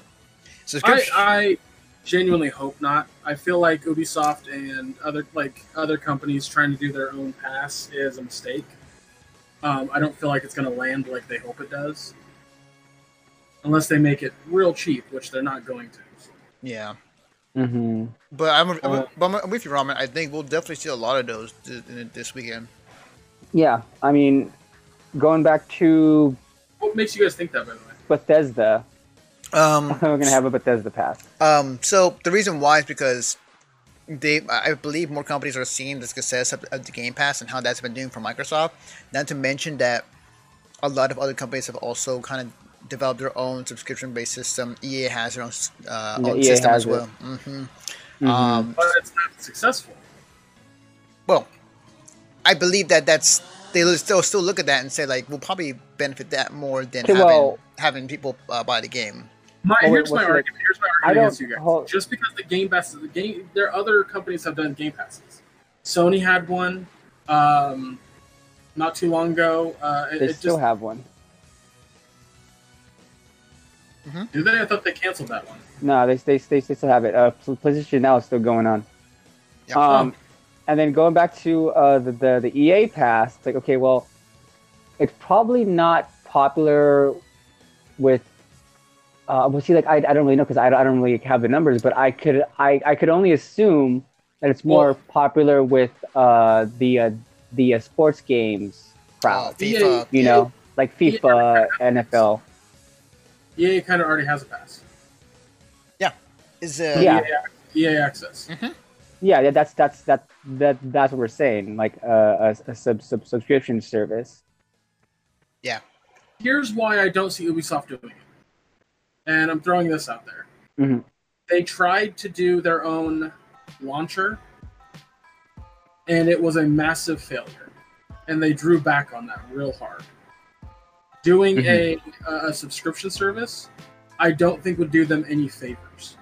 I, I genuinely hope not. I feel like Ubisoft and other like other companies trying to do their own pass is a mistake. Um, I don't feel like it's going to land like they hope it does, unless they make it real cheap, which they're not going to. yeah. Mm-hmm. But I'm, I'm, Uh, but I'm with you, Ramen. I think we'll definitely see a lot of those th- th- this weekend. Yeah, I mean, going back to What makes you guys think that, by the way? Bethesda, Um, we're going to have a Bethesda pass. Um, so the reason why is because they, I believe, more companies are seeing the success of, of the Game Pass and how that's been doing for Microsoft. Not to mention that a lot of other companies have also kind of developed their own subscription-based system. EA has their own, uh, Yeah, own EA system has as well. hmm Mhm. Um, But it's not successful. well, I believe that that's they will still still look at that and say like we'll probably benefit that more than Okay, having well- having people uh, buy the game. My, Oh, wait, here's my what's argument. Here's my argument don't- against you guys. hold- Just because the Game Pass, the game, there are other companies have done Game Passes. Sony had one, um, not too long ago. Uh, it, They it still just have one. Did they? I thought they canceled that one. No, they they they, they still have it. Uh, PlayStation Now is still going on. Yeah. Um, and then going back to uh, the, the the EA pass, it's like okay, well, it's probably not popular with. Uh, well, see, like I, I don't really know because I, don't- I don't really have the numbers, but I could I, I could only assume that it's more Well- popular with uh, the uh, the uh, sports games Uh, crowd. FIFA, you know, like FIFA, NFL. EA kind of already has a pass. Yeah. Is uh, Yeah. EA, EA Access. Yeah, yeah, that's that's that that that's what we're saying. Like uh, a, a sub, sub subscription service. Yeah. Here's why I don't see Ubisoft doing it, and I'm throwing this out there. Mhm. They tried to do their own launcher, and it was a massive failure, and they drew back on that real hard. Doing a, a subscription service, I don't think would do them any favors.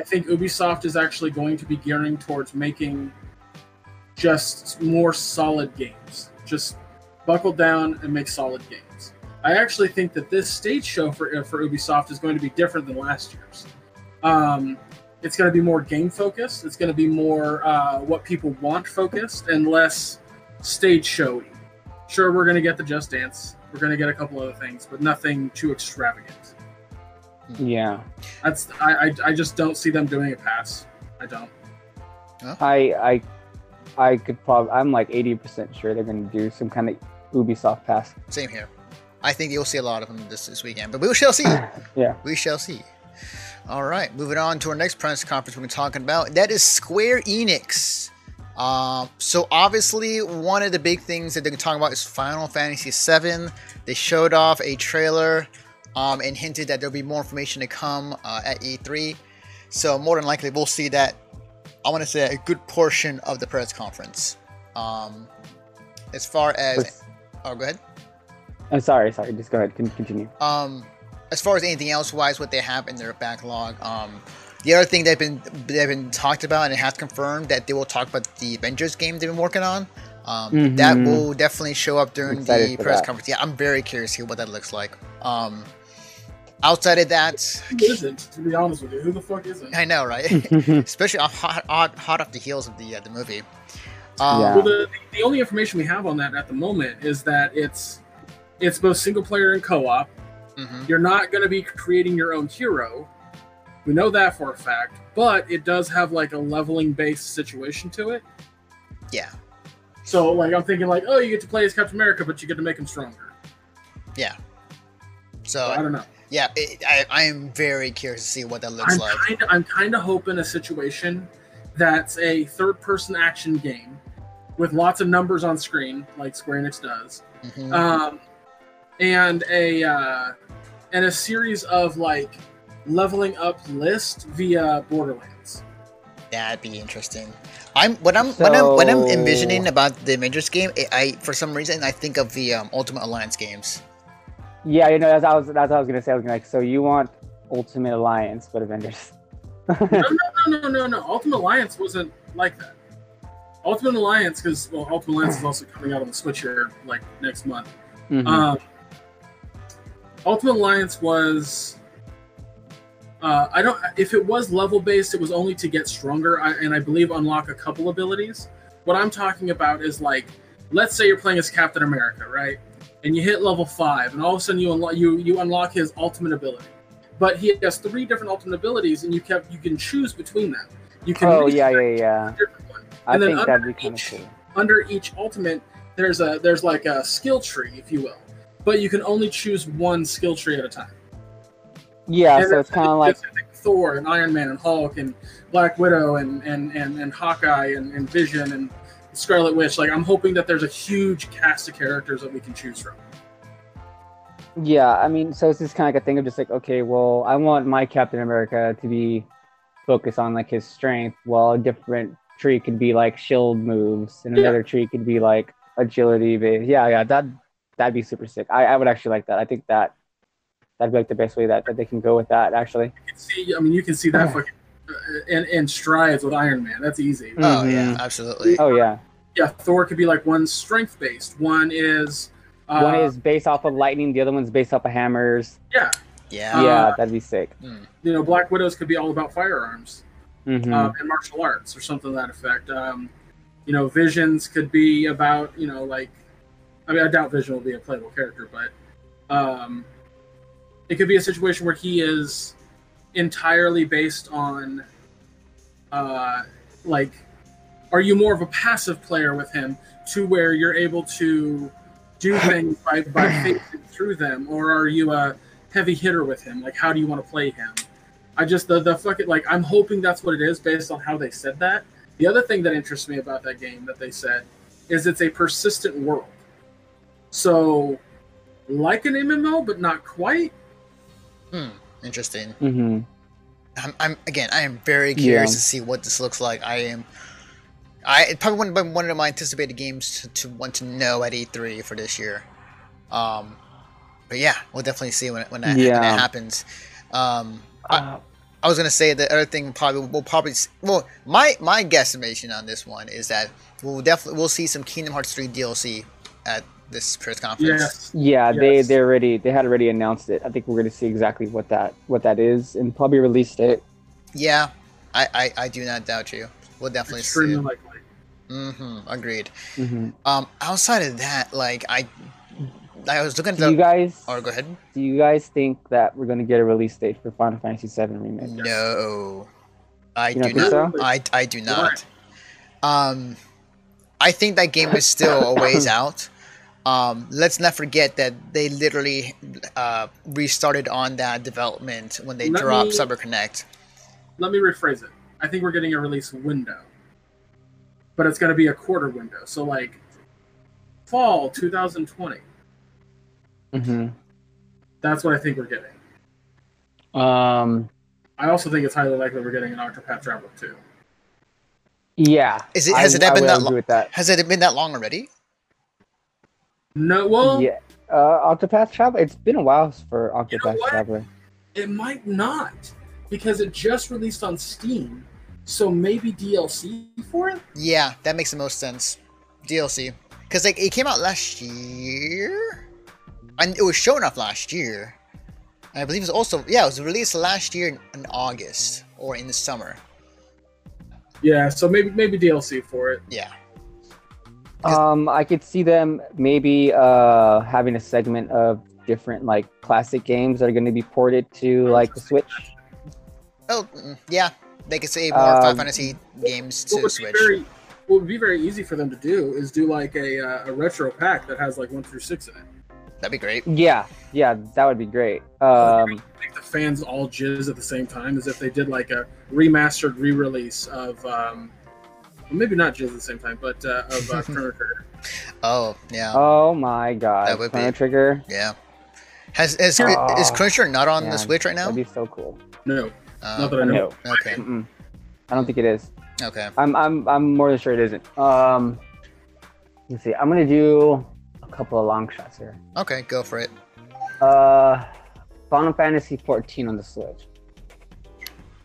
I think Ubisoft is actually going to be gearing towards making just more solid games. Just buckle down and make solid games. I actually think that this stage show for uh, for Ubisoft is going to be different than last year's. Um, it's going to be more game focused. It's going to be more uh, what people want focused and less stage showy. Sure, we're going to get the Just Dance. We're going to get a couple other things, but nothing too extravagant. Yeah, That's I, I, I just don't see them doing a pass. I don't. I I I could probably I'm like eighty percent sure they're gonna do some kind of Ubisoft pass. Same here. I think you'll see a lot of them this, this weekend, but we shall see. Yeah. We shall see. All right, moving on to our next press conference we're talking about. That is Square Enix. Um, so obviously, one of the big things that they're talking about is Final Fantasy VII. They showed off a trailer um, and hinted that there'll be more information to come uh, at E3. So more than likely, we'll see that. I want to say a good portion of the press conference. Um, as far as, Was- oh, go ahead. I'm sorry, sorry. Just go ahead. Continue. Um, as far as anything else wise, what they have in their backlog. Um, the other thing they've been they've been talked about and it has confirmed that they will talk about the Avengers game they've been working on. Um, That Mhm. will definitely show up during Excited the press that. conference. Yeah, I'm very curious to see what that looks like. Um, outside of that, Who isn't? To be honest with you, who the fuck isn't? I know, right? Especially off, hot, hot, hot off the heels of the uh, the movie. Um, Yeah. Well, the, the only information we have on that at the moment is that it's it's both single player and co-op. mhm. You're not going to be creating your own hero. We know that for a fact, but it does have like a leveling based situation to it. Yeah, So like I'm thinking like, oh, you get to play as Captain America, but you get to make him stronger. yeah. So I don't know. yeah, it, I I am very curious to see what that looks I'm like. kind of I'm kind of hoping a situation that's a third person action game with lots of numbers on screen, like Square Enix does, Mhm. um, and a uh, and a series of like leveling up list via Borderlands. That'd be interesting. I'm what I'm what I'm what I'm envisioning about the Avengers game. I, I for some reason I think of the um, Ultimate Alliance games. yeah, you know, as I was, that's what I was gonna say. I was gonna like, so you want Ultimate Alliance, but Avengers. No, no, no, no, no, no. Ultimate Alliance wasn't like that. Ultimate Alliance, because well, Ultimate Alliance is also coming out on the Switch here like next month. Mhm. Um, Ultimate Alliance was. Uh, I don't. If it was level based, it was only to get stronger, I, and I believe unlock a couple abilities. What I'm talking about is like, let's say you're playing as Captain America, right? And you hit level five, and all of a sudden you unlock you you unlock his ultimate ability. But he has three different ultimate abilities, and you kept you can choose between them. You can oh yeah, yeah, yeah. one. I And think that'd be kind of cool. under each ultimate there's a there's like a skill tree if you will but you can only choose one skill tree at a time Yeah, And so it's kind of like thor and iron man and hulk and black widow and and and, and hawkeye and, and vision and scarlet witch like i'm hoping that there's a huge cast of characters that we can choose from Yeah, I mean, so it's just kind of like a thing of just like, okay, well, I want my Captain America to be focused on like his strength, while a different tree could be like shield moves, and Yeah. another tree could be like agility based. Yeah, yeah, that that'd be super sick. I, I would actually like that. I think that that'd be like the best way that, that they can go with that. Actually, you can see i mean you can see that fucking uh, in, in strides with iron man that's easy Oh yeah, absolutely. oh yeah, yeah thor could be like one strength based one is uh, one is based off of lightning, the other one's based off of hammers. yeah Yeah. yeah, that'd be sick. you know black widows could be all about firearms Mhm. um, and martial arts or something to that effect. Um, you know, Visions could be about you know like, I mean, I doubt Vision will be a playable character, but um, it could be a situation where he is entirely based on, uh, like, are you more of a passive player with him to where you're able to do things by by facing through them, or are you a heavy hitter with him? Like, how do you want to play him? I just the the fucking like I'm hoping that's what it is based on how they said that. The other thing that interests me about that game that they said is it's a persistent world. So like an MMO, but not quite. Hmm. Interesting. Mm-hmm. I'm, I'm again. I am very curious Yeah. to see what this looks like. I am. I it probably one of, one of my anticipated games to, to want to know at E3 for this year. Um, but yeah, we'll definitely see when when that, when Yeah. that happens. Um, I, Uh, I was gonna say the other thing probably we'll probably well my my guesstimation on this one is that we'll definitely we'll see some Kingdom Hearts 3 DLC at this press conference. Yes. Yeah, they Yes. they already they had already announced it. I think we're going to see exactly what that what that is and probably release date. Yeah, I, I I do not doubt you. We'll definitely see. Extremely It. likely. Mm-hmm. Agreed. hmm Um, outside of that, like I, I was looking at Do the. you guys oh, go ahead. do you guys think that we're going to get a release date for Final Fantasy VII remake? No, I You do don't think so? I I do not. Um, I think that game is still a ways out. Um, let's not forget that they literally uh, restarted on that development when they Let dropped me- Cyber Let me rephrase it. I think we're getting a release window, but it's going to be a quarter window. So like fall 2020. hmm That's what I think we're getting. Um. I also think it's highly likely we're getting an Octopath Traveler 2. Yeah. Is it- I- has it I been would that long? that? Has it been that long already? No, well, yeah. Uh, Octopath Traveler. It's been a while for You know Octopath? Traveler. it might not because it just released on Steam. So maybe DLC for it? Yeah, that makes the most sense. DLC, because like it came out last year, and it was shown off last year. I believe it's also yeah, it was released last year in, in August or in the summer. Yeah, so maybe maybe DLC for it. Yeah. Um, I could see them maybe uh having a segment of different like classic games that are going to be ported to like the Switch. Oh mm, yeah, they could say more Um, Final Fantasy games What to would, Switch. be very, what would be very easy for them to do is do like a, uh, a retro pack that has like one through six in it. That'd be great. Yeah, yeah, that would be great. Um, Make the fans all jizz at the same time, as if they did like a remastered re-release of, um, well, maybe not jizz at the same time, but uh, of uh, Chrono Trigger. Oh yeah, oh my god, That would Chrono be- Trigger. yeah. Has is, Oh, is Chrono Trigger not on the Switch right now? That'd be so cool. No, Uh, not that I know. No, okay, mm-mm. I don't think it is. okay. I'm I'm I'm more than sure it isn't. Um, let's see. I'm gonna do a couple of long shots here. Okay, go for it. Uh, Final Fantasy 14 on the Switch,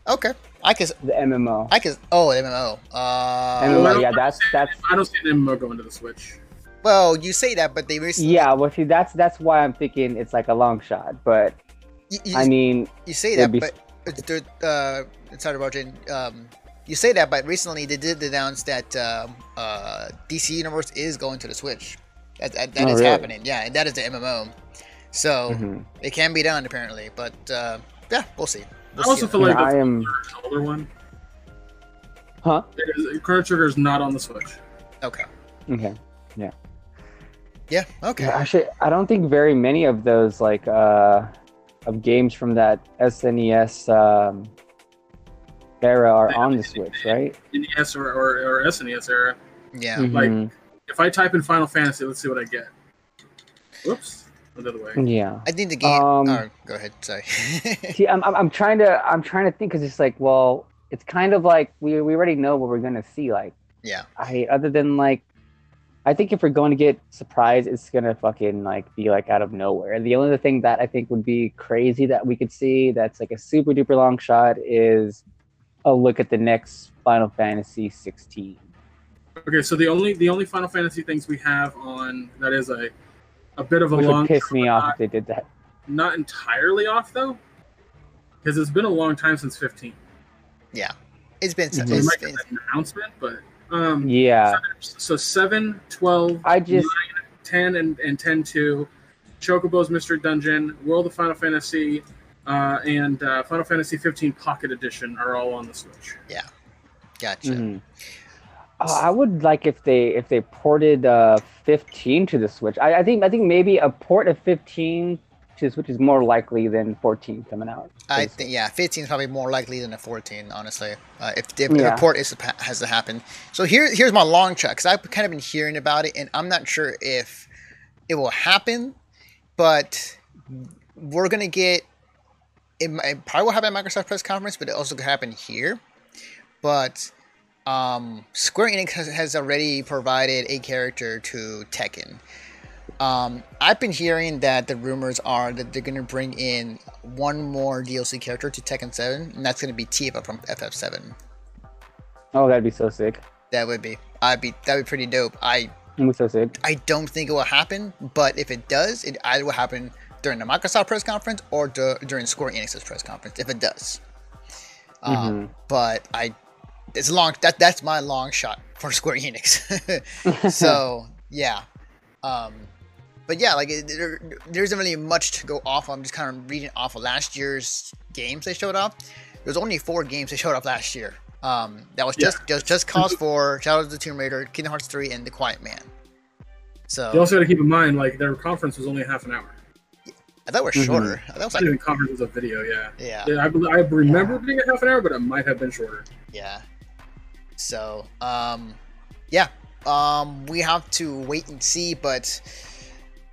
Okay, I can. the MMO. I can. Oh, MMO. Uh, MMO, yeah, that's that's I don't see an MMO going to the Switch. well, you say that, but they recently. yeah. Well, see, that's that's why I'm thinking it's like a long shot. But You, you, I mean, you say that, be- but it's the- uh, sorry, Roger. Um, you say that, but recently they did announce that um, uh, DC Universe is going to the Switch. That, that, that Oh, is really? happening. Yeah, and that is the MMO. So mhm. it can be done apparently, but uh, yeah, we'll see. We'll I also see. feel like Yeah, I the am. older one. Huh? It is, Chrono Trigger is not on the Switch. Okay. Okay. Yeah. Yeah. Okay. Yeah, actually, I don't think very many of those like uh of games from that SNES um, era are on the Switch, right? NES or, or, or SNES era. Yeah. Like- Mhm. If I type in Final Fantasy, let's see what I get. Whoops. Went the other way. Yeah. I think the game. Um, oh, go ahead. Sorry. See, I'm, I'm, I'm trying to I'm trying to think because it's like, well, it's kind of like we we already know what we're gonna see. Like, yeah. I other than like, I think if we're going to get surprised, it's gonna fucking like be like out of nowhere. The only thing that I think would be crazy that we could see that's like a super duper long shot is a look at the next Final Fantasy 16. Okay, so the only the only Final Fantasy things we have on that is a a bit of a Which long would piss me off not, if they did that. not entirely off though, because it's been a long time since 15. Yeah. It's been. Mhm. We It's, it's, an announcement, but um, Yeah, so 7, 12, I just 10, and, and 10 2, Chocobo's Mystery Dungeon, World of Final Fantasy, uh, and uh, Final Fantasy 15 Pocket Edition are all on the Switch. Yeah, gotcha. Mhm. Uh, I would like if they if they ported uh 15 to the Switch. I, I think I think maybe a port of 15 to the Switch is more likely than 14 coming out. I think yeah, 15 is probably more likely than a 14. Honestly, uh, if, if, if Yeah. a port is has to happen. So here here's my long shot because I've kind of been hearing about it, and I'm not sure if it will happen, but we're gonna get. It, it probably will happen at Microsoft press conference, but it also could happen here. But um, Square Enix has, has already provided a character to Tekken. Um, I've been hearing that the rumors are that they're going to bring in one more DLC character to Tekken 7, and that's going to be Tifa from FF7. Oh, that'd be so sick. That would be, I'd be, that'd be pretty dope. I, That'd so sick. I don't think it will happen, but if it does, it either will happen during the Microsoft press conference or du- during Square Enix's press conference. If it does, um, but I, it's long. That that's my long shot for Square Enix. so yeah um but yeah like it, there, there isn't really much to go off on. i'm just kind of reading off of last year's games they showed off there's only four games they showed off last year um that was just just just cause for shadow of the tomb raider kingdom hearts 3 and the quiet man so You also got to keep in mind, like their conference was only half an hour. i thought it was Mhm. shorter i thought it was Not like even conference was a video, yeah. yeah Yeah, I, bel- I remember it being a half an hour, but it might have been shorter. yeah so um yeah um we have to wait and see but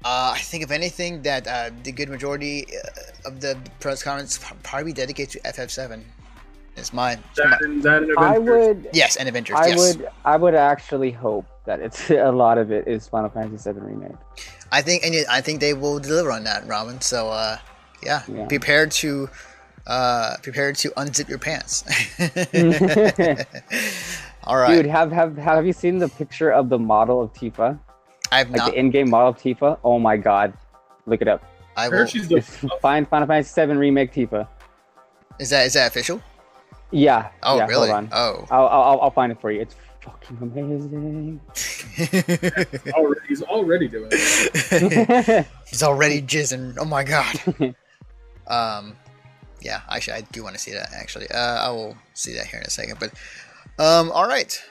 uh, I think if anything that uh, the good majority uh, of the press conference probably dedicated to FF7 it's my, it's my That and that and I Avengers. would yes and Avengers I yes would I would actually hope that it's a lot of it is Final Fantasy VII remake. I think and I think they will deliver on that Robin so uh yeah, Yeah. prepared to uh prepared to unzip your pants all right Dude, have have have you seen the picture of the model of Tifa? I've Like not the in-game model of Tifa? Oh my god. Look it up. I I will. heard she's the It's Final Final Fantasy VII remake Tifa. Is that is that official? Yeah. Oh, yeah, really? Hold on. Oh. I'll, I'll I'll find it for you. It's fucking amazing. already, he's already doing it. He's already jizzing. Oh my god. um, yeah, actually, I do want to see that. Actually, uh, I will see that here in a second. But, um, all right.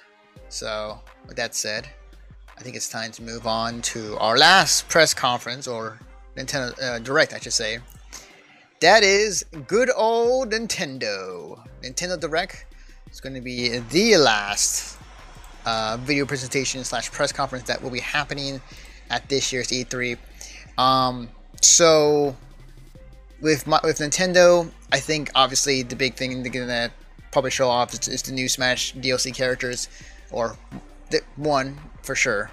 So, with that said, I think it's time to move on to our last press conference or Nintendo uh, Direct, I should say. That is good old Nintendo. Nintendo Direct is going to be the last uh, video presentation slash press conference that will be happening at this year's E3. Um, so with my, with Nintendo, I think obviously the big thing they're gonna probably show off is, is the new Smash DLC characters, or the, one for sure.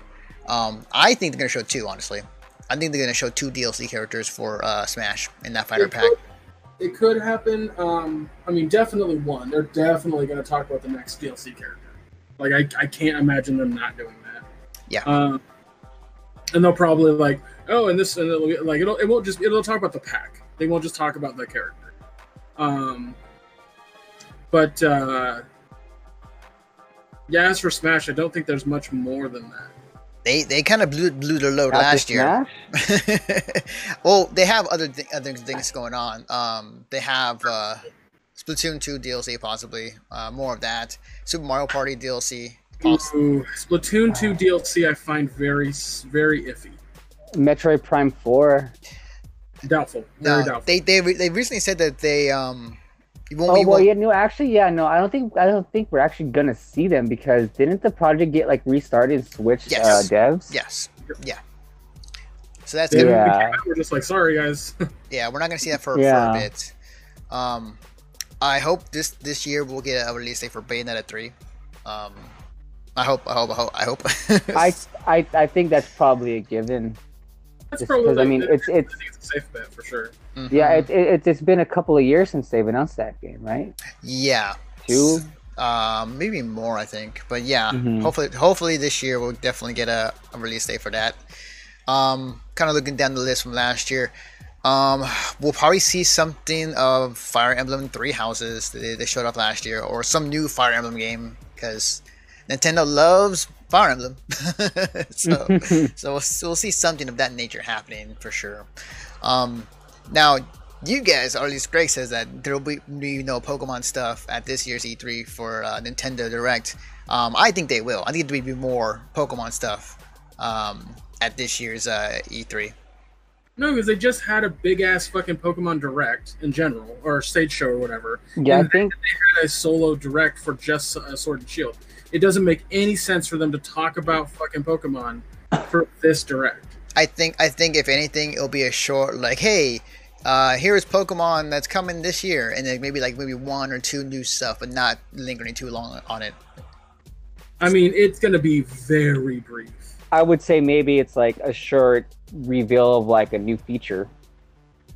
Um, I think they're gonna show two. Honestly, I think they're gonna show two DLC characters for uh, Smash in that fighter It pack. could, it could happen. Um, I mean, definitely one. They're definitely going to talk about the next DLC character. Like, I, I can't imagine them not doing that. Yeah. Um, and they'll probably like, oh, and this, and it'll, like, it'll, it won't just, it'll talk about the pack. They won't just talk about the character. Um, but uh, yeah, as for Smash, I don't think there's much more than that. They they kind of blew blew their load After last year. Smash? well, they have other th- other things going on. Um, they have uh, Splatoon 2 DLC possibly, uh, more of that. Super Mario Party DLC. Poss- Ooh, Splatoon 2 DLC I find very, very iffy. Metroid Prime Four. Doubtful. Very no, doubtful. they they re- they recently said that they um. You won't, Oh you well, won't- yeah, no, actually, yeah, no, I don't think I don't think we're actually gonna see them because didn't the project get like restarted and switched Yes. uh, devs? Yes. Yeah. So that's They- good. we Yeah. came We're just like, sorry guys. Yeah, we're not gonna see that for, for a bit. Um, I hope this this year we'll get a release date for Bayonetta three. Um, I hope. I hope. I hope. I hope. I, I I think that's probably a given. That's Just probably. because, I mean, I it's it's think it's a safe bet for sure. Mhm. yeah, it, it, it's been a couple of years since they've announced that game, right? yeah. Two. Um, maybe more, I think. But yeah, Mhm. hopefully, hopefully this year we'll definitely get a, a release date for that. Um, kind of looking down the list from last year. Um, we'll probably see something of Fire Emblem Three Houses that they, they showed up last year, or some new Fire Emblem game because Nintendo loves Fire Emblem. so, so we'll, we'll see something of that nature happening for sure. Um, now, you guys, or at least Greg says that there will be, be no Pokemon stuff at this year's E3 for uh, Nintendo Direct. Um, I think they will. I think there will be more Pokemon stuff um, at this year's uh, E3. No, because they just had a big ass fucking Pokemon Direct in general, or stage show or whatever. yeah, I think They had a solo Direct for just uh, Sword and Shield. It doesn't make any sense for them to talk about fucking Pokemon for this Direct. I think I think if anything, it'll be a short like, hey, uh, here's Pokemon that's coming this year, and then maybe like maybe one or two new stuff, but not lingering too long on it. I mean, it's gonna be very brief. I would say maybe it's like a short reveal of like a new feature,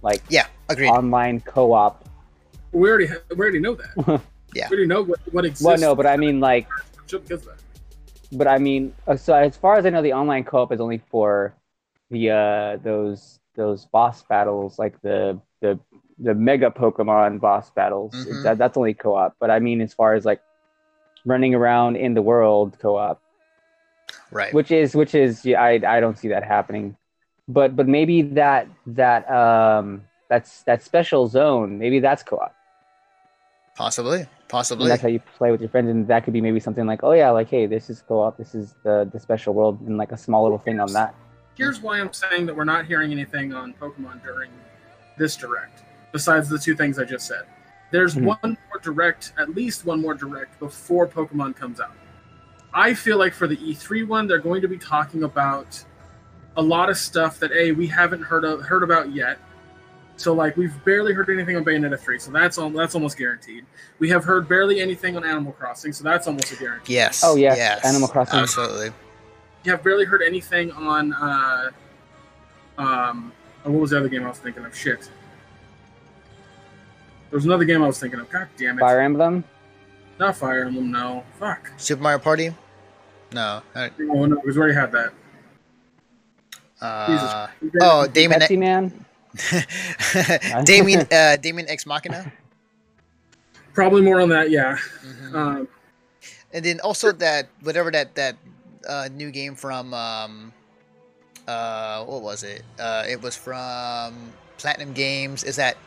like Yeah, agreed. online co-op. We already ha- we already know that. Yeah. We already know what, what exists. Well, no, but I mean like, that. but I mean, uh, so as far as I know, the online co-op is only for the uh those those boss battles, like the the the mega Pokemon boss battles. Mhm. That, that's only co-op. But I mean, as far as like running around in the world co-op, right. which is which is yeah, I I don't see that happening. But but maybe that that um that's that special zone maybe that's co-op. Possibly. And that's how you play with your friends, and that could be maybe something like, oh yeah, like hey, this is co-op, this is the the special world, and like a small little thing on that. Here's why I'm saying that we're not hearing anything on Pokemon during this direct, besides the two things I just said. There's Mhm. one more direct, at least one more direct before Pokemon comes out. I feel like for the E3 one, they're going to be talking about a lot of stuff that a we haven't heard of heard about yet. So like we've barely heard anything on Bayonetta 3, so that's all that's almost guaranteed. We have heard barely anything on Animal Crossing, so that's almost a guarantee. yes. Oh, yes, Yes. Animal Crossing. Absolutely. You have barely heard anything on uh um oh, what was the other game I was thinking of? Shit. There was another game I was thinking of. God damn it. Fire Emblem. Not Fire Emblem, no. Fuck. Super Mario Party. No. Oh no, because we already had that. uh, Jesus. oh, Daemon. Pepsi Man. Daemon, uh, Daemon X Machina. Probably more on that, yeah. Mhm. Um, And then also that whatever that that uh, new game from um, uh, what was it? Uh, it was from Platinum Games. Is that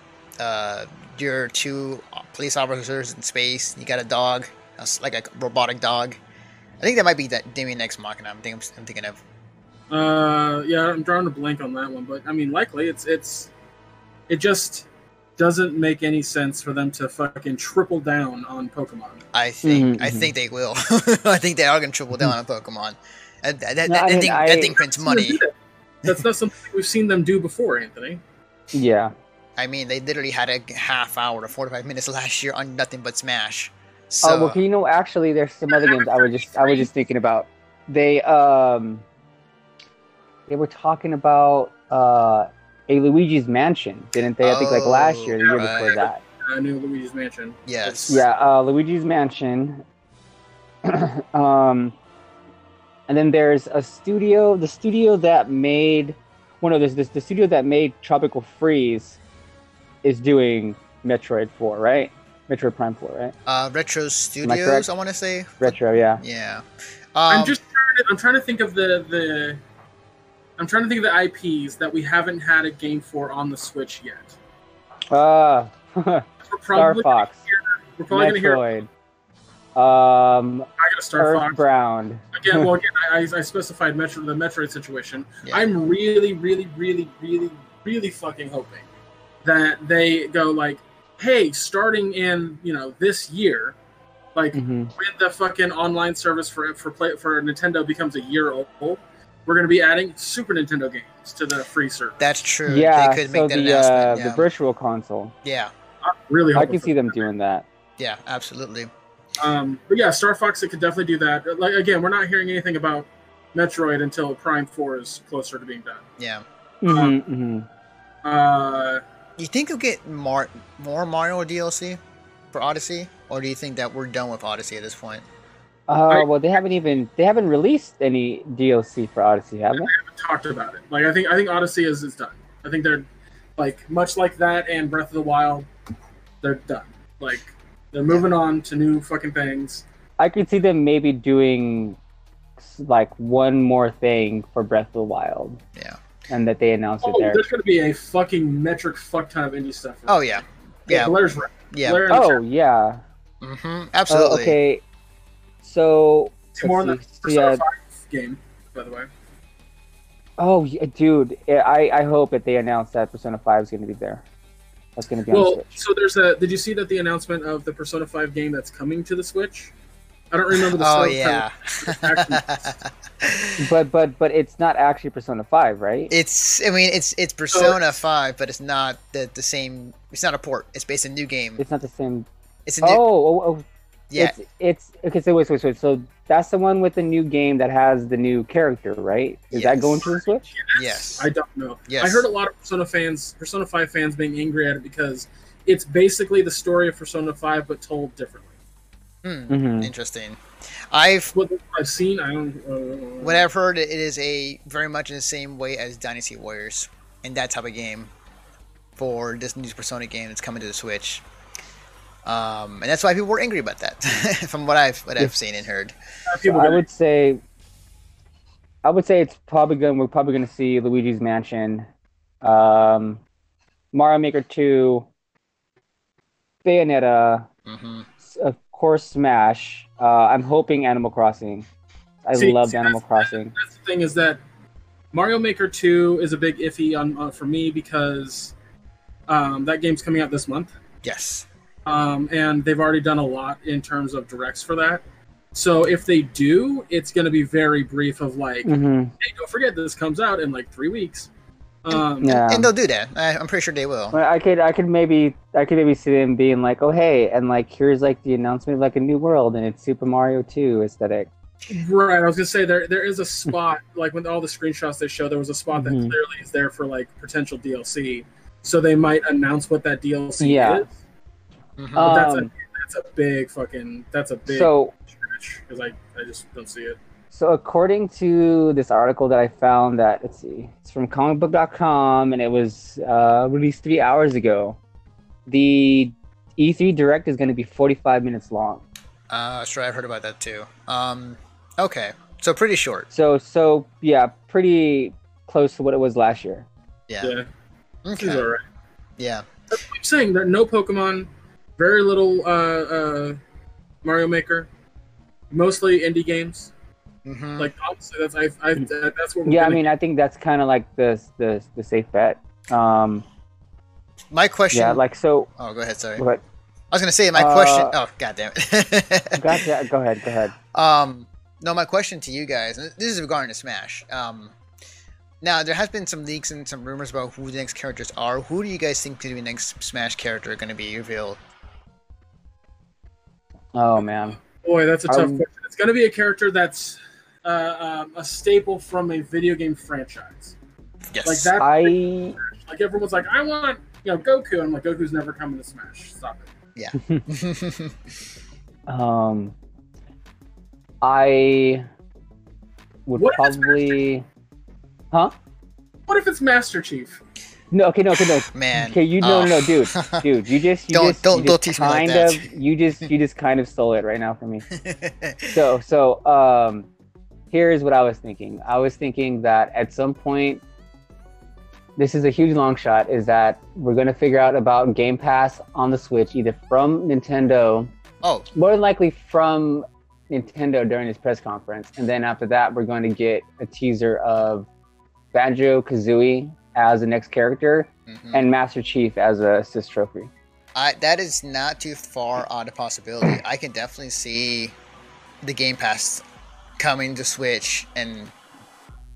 uh, you're two police officers in space? You got a dog, a s- like a robotic dog. I think that might be that Daemon X Machina. I'm thinking, I'm thinking of. Uh, yeah, I'm drawing a blank on that one, but I mean, likely it's it's it just doesn't make any sense for them to fucking triple down on Pokemon. I think Mhm, I think they will. I think they are gonna triple down on Pokemon. That, that, that, No, I that mean, thing, I- that thing prints money. That's not something we've seen them do before, Anthony. Yeah. I mean, they literally had a half hour to 45 minutes last year on nothing but Smash. So, Oh well, you know, actually, there's some other games I was just I was just thinking about. They um, they were talking about uh, a Luigi's Mansion, didn't they? I think like last year, the year Oh, before that. I knew Luigi's Mansion. yes. Yeah, uh, Luigi's Mansion. um, and then there's a studio, the studio that made, well, no, there's this the studio that made Tropical Freeze, is doing Metroid Four, right? Metroid Prime Four, right? Uh, Retro Studios, correct? I want to say. Retro, yeah. Yeah. Um, I'm just trying to, I'm trying to think of the the I'm trying to think of the IPs that we haven't had a game for on the Switch yet. Ah, We're Star probably Fox, we're probably gonna hear Metroid, um, I got a Star Fox Earthbound. again. Well, again, I, I I specified Metro the Metroid situation. Yeah. I'm really, really, really, really, really fucking hoping that they go like, hey, starting in you know this year, like Mhm. when the fucking online service for for play for Nintendo becomes a year old, we're gonna be adding Super Nintendo games to the free service. that's true. Yeah, they could so make that the announcement. uh, yeah. the virtual console. yeah. I'm really I can see them doing that. Yeah, absolutely. Um, but yeah, Star Fox it could definitely do that. Like again, we're not hearing anything about Metroid until Prime Four is closer to being done. Yeah. Mhm, mhm. Uh, You think you'll get more, more Mario DLC for Odyssey? Or do you think that we're done with Odyssey at this point? Uh, well, they haven't even they haven't released any DLC for Odyssey, have they? talked about it. Like I think I think Odyssey is is done. I think they're like much like that and Breath of the Wild, they're done. Like they're moving on to new fucking things. I could see them maybe doing like one more thing for Breath of the Wild, Yeah. and that they announced it Oh, there. there's gonna be a fucking metric fuck ton of indie stuff. Oh, yeah. Yeah. Blair's right. Yeah. Blair in the Oh yeah. hmm Oh, Absolutely. okay. So chat. more on let's. Persona yeah. 5 game, by the way. Oh, uh, yeah, dude, I I hope that they announce that Persona Five is going to be there. That's going to be on Well, Switch. so there's a. Did you see that the announcement of the Persona 5 game that's coming to the Switch? I don't remember the. Oh, yeah. But but but it's not actually Persona Five, right? It's, I mean, it's it's Persona Five, but it's not the the same. It's not a port. It's based in new game. It's not the same. It's a new. Oh, oh, oh yeah, It's it's okay. So wait, wait, wait. So that's the one with the new game that has the new character, right? Is that going to the Switch? yes. I don't know. Yes. I heard a lot of Persona fans, Persona 5 fans, being angry at it because it's basically the story of Persona 5 but told differently. Hmm, hmm Interesting. I've What I've seen, I don't. Uh, what I've heard, it is a very much in the same way as Dynasty Warriors, and that type of game for this new Persona game that's coming to the Switch. Um, and that's why people were angry about that, from what I've what I've seen and heard. people I would say, I would say it's probably going. We're probably going to see Luigi's Mansion, um, Mario Maker Two, Bayonetta, hmm of course Smash. Uh, I'm hoping Animal Crossing. I See- loved see, Animal that's- Crossing. That's the thing is that Mario Maker 2 is a big iffy on uh, for me because um, that game's coming out this month. Yes. Um, and they've already done a lot in terms of directs for that. So if they do, it's going to be very brief of like, hmm hey, don't forget this comes out in like three weeks. Um, Yeah. And they'll do that. I, I'm pretty sure they will. I could, I could maybe, I could maybe see them being like, "Oh, hey," and like, here's like the announcement of like a new world, and it's Super Mario Two aesthetic. Right. I was going to say there there is a spot like when all the screenshots they show, there was a spot that Mhm. clearly is there for like potential DLC. So they might announce what that DLC Yeah. is. Mhm. But that's a Um, that's a big fucking that's a big so, stretch because I I just don't see it. So according to this article that I found that let's see, it's from comicbook.com and it was uh, released three hours ago. The E3 Direct is going to be 45 minutes long. Uh, sure, I've heard about that too. Um, okay, so pretty short. So so yeah, pretty close to what it was last year. Yeah. Yeah, Okay. alright. Yeah. I'm saying that no Pokemon, very little uh, uh, Mario Maker, mostly indie games. hmm Like honestly, that's I, I that's what. We're Yeah, I gonna mean I think that's kind of like the the the safe bet. Um, My question. yeah, like so. oh, go ahead. Sorry. But I was gonna say my Uh, question. Oh, god damn it. gotcha. Go ahead. Go ahead. Um, no, my question to you guys. and This is regarding to Smash. Um, now there has been some leaks and some rumors about who the next characters are. Who do you guys think could be the next Smash character going to be revealed? Oh man. Boy, that's a tough Um, question. It's going to be a character that's uh, um, a staple from a video game franchise. Yes. Like that. I Like everyone's like, I want you know Goku. I'm like, Goku's never coming to Smash. Stop it. Yeah. um I would What probably huh? What if it's Master Chief? No, okay, no, okay, no. Man. Okay, you no, Oh. no, no, dude, dude, you just, you Don't- just, don't- you don't just teach me like kind that. of, you just, you just kind of stole it right now from me. So, so, um, here's what I was thinking. I was thinking that at some point, this is a huge long shot. Is that we're gonna figure out about Game Pass on the Switch, either from Nintendo, oh, more than likely from Nintendo during this press conference, and then after that, we're going to get a teaser of Banjo Kazooie as the next character mhm. and Master Chief as a assist trophy. I, that is not too far out of possibility. I can definitely see the Game Pass coming to Switch and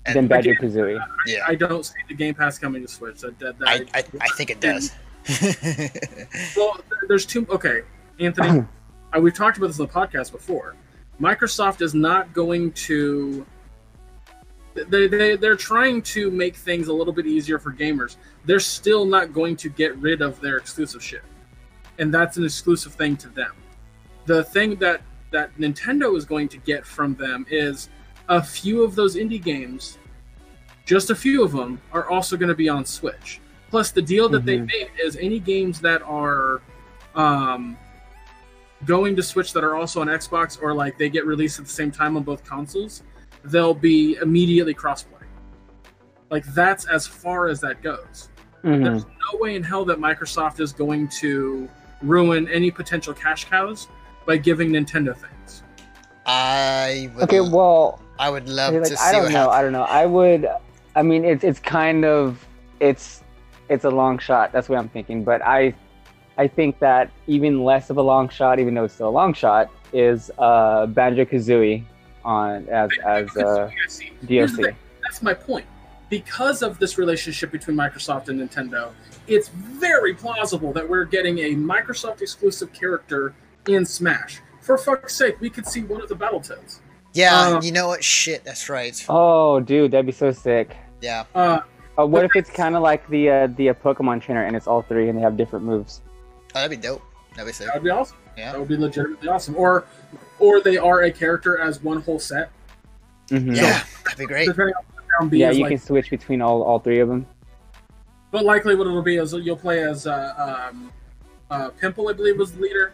and then Banjo Kazooie. yeah, I don't see the Game Pass coming to Switch. That, that, that, I, I, I think it does. Well, there's two. Okay, Anthony, uh, we've talked about this on the podcast before. Microsoft is not going to. They, they, they're trying to make things a little bit easier for gamers. They're still not going to get rid of their exclusive shit. And that's an exclusive thing to them. The thing that, that Nintendo is going to get from them is a few of those indie games, just a few of them, are also going to be on Switch. Plus, the deal that they Mhm. made is any games that are um, going to Switch that are also on Xbox or like they get released at the same time on both consoles, they'll be immediately crossplay. Like that's as far as that goes. Mhm. There's no way in hell that Microsoft is going to ruin any potential cash cows by giving Nintendo things. I would, Okay, well, I would love like, to see I don't what know. happens. I don't know. I would. I mean, it's it's kind of it's it's a long shot. That's what I'm thinking. But I I think that even less of a long shot, even though it's still a long shot, is uh, Banjo Kazooie on as as uh, I see. Here's the DLC. That's my point. Because of this relationship between Microsoft and Nintendo, it's very plausible that we're getting a Microsoft exclusive character in Smash. For fuck's sake, we could see one of the Battletoads. Yeah, Uh, you know what? Shit, that's right. Oh, dude, that'd be so sick. Yeah. Uh, Uh, what if it's kind of like the uh, the uh, Pokemon trainer and it's all three and they have different moves? Oh, that'd be dope. That'd be sick. that would be awesome. Yeah. That would be legitimately awesome. Or, or they are a character as one whole set. Mhm. Yeah, that'd be great. Depending on round B Yeah, you like. can switch between all all three of them. But likely, what it'll be is you'll play as uh, um, uh, Pimple, I believe, was the leader.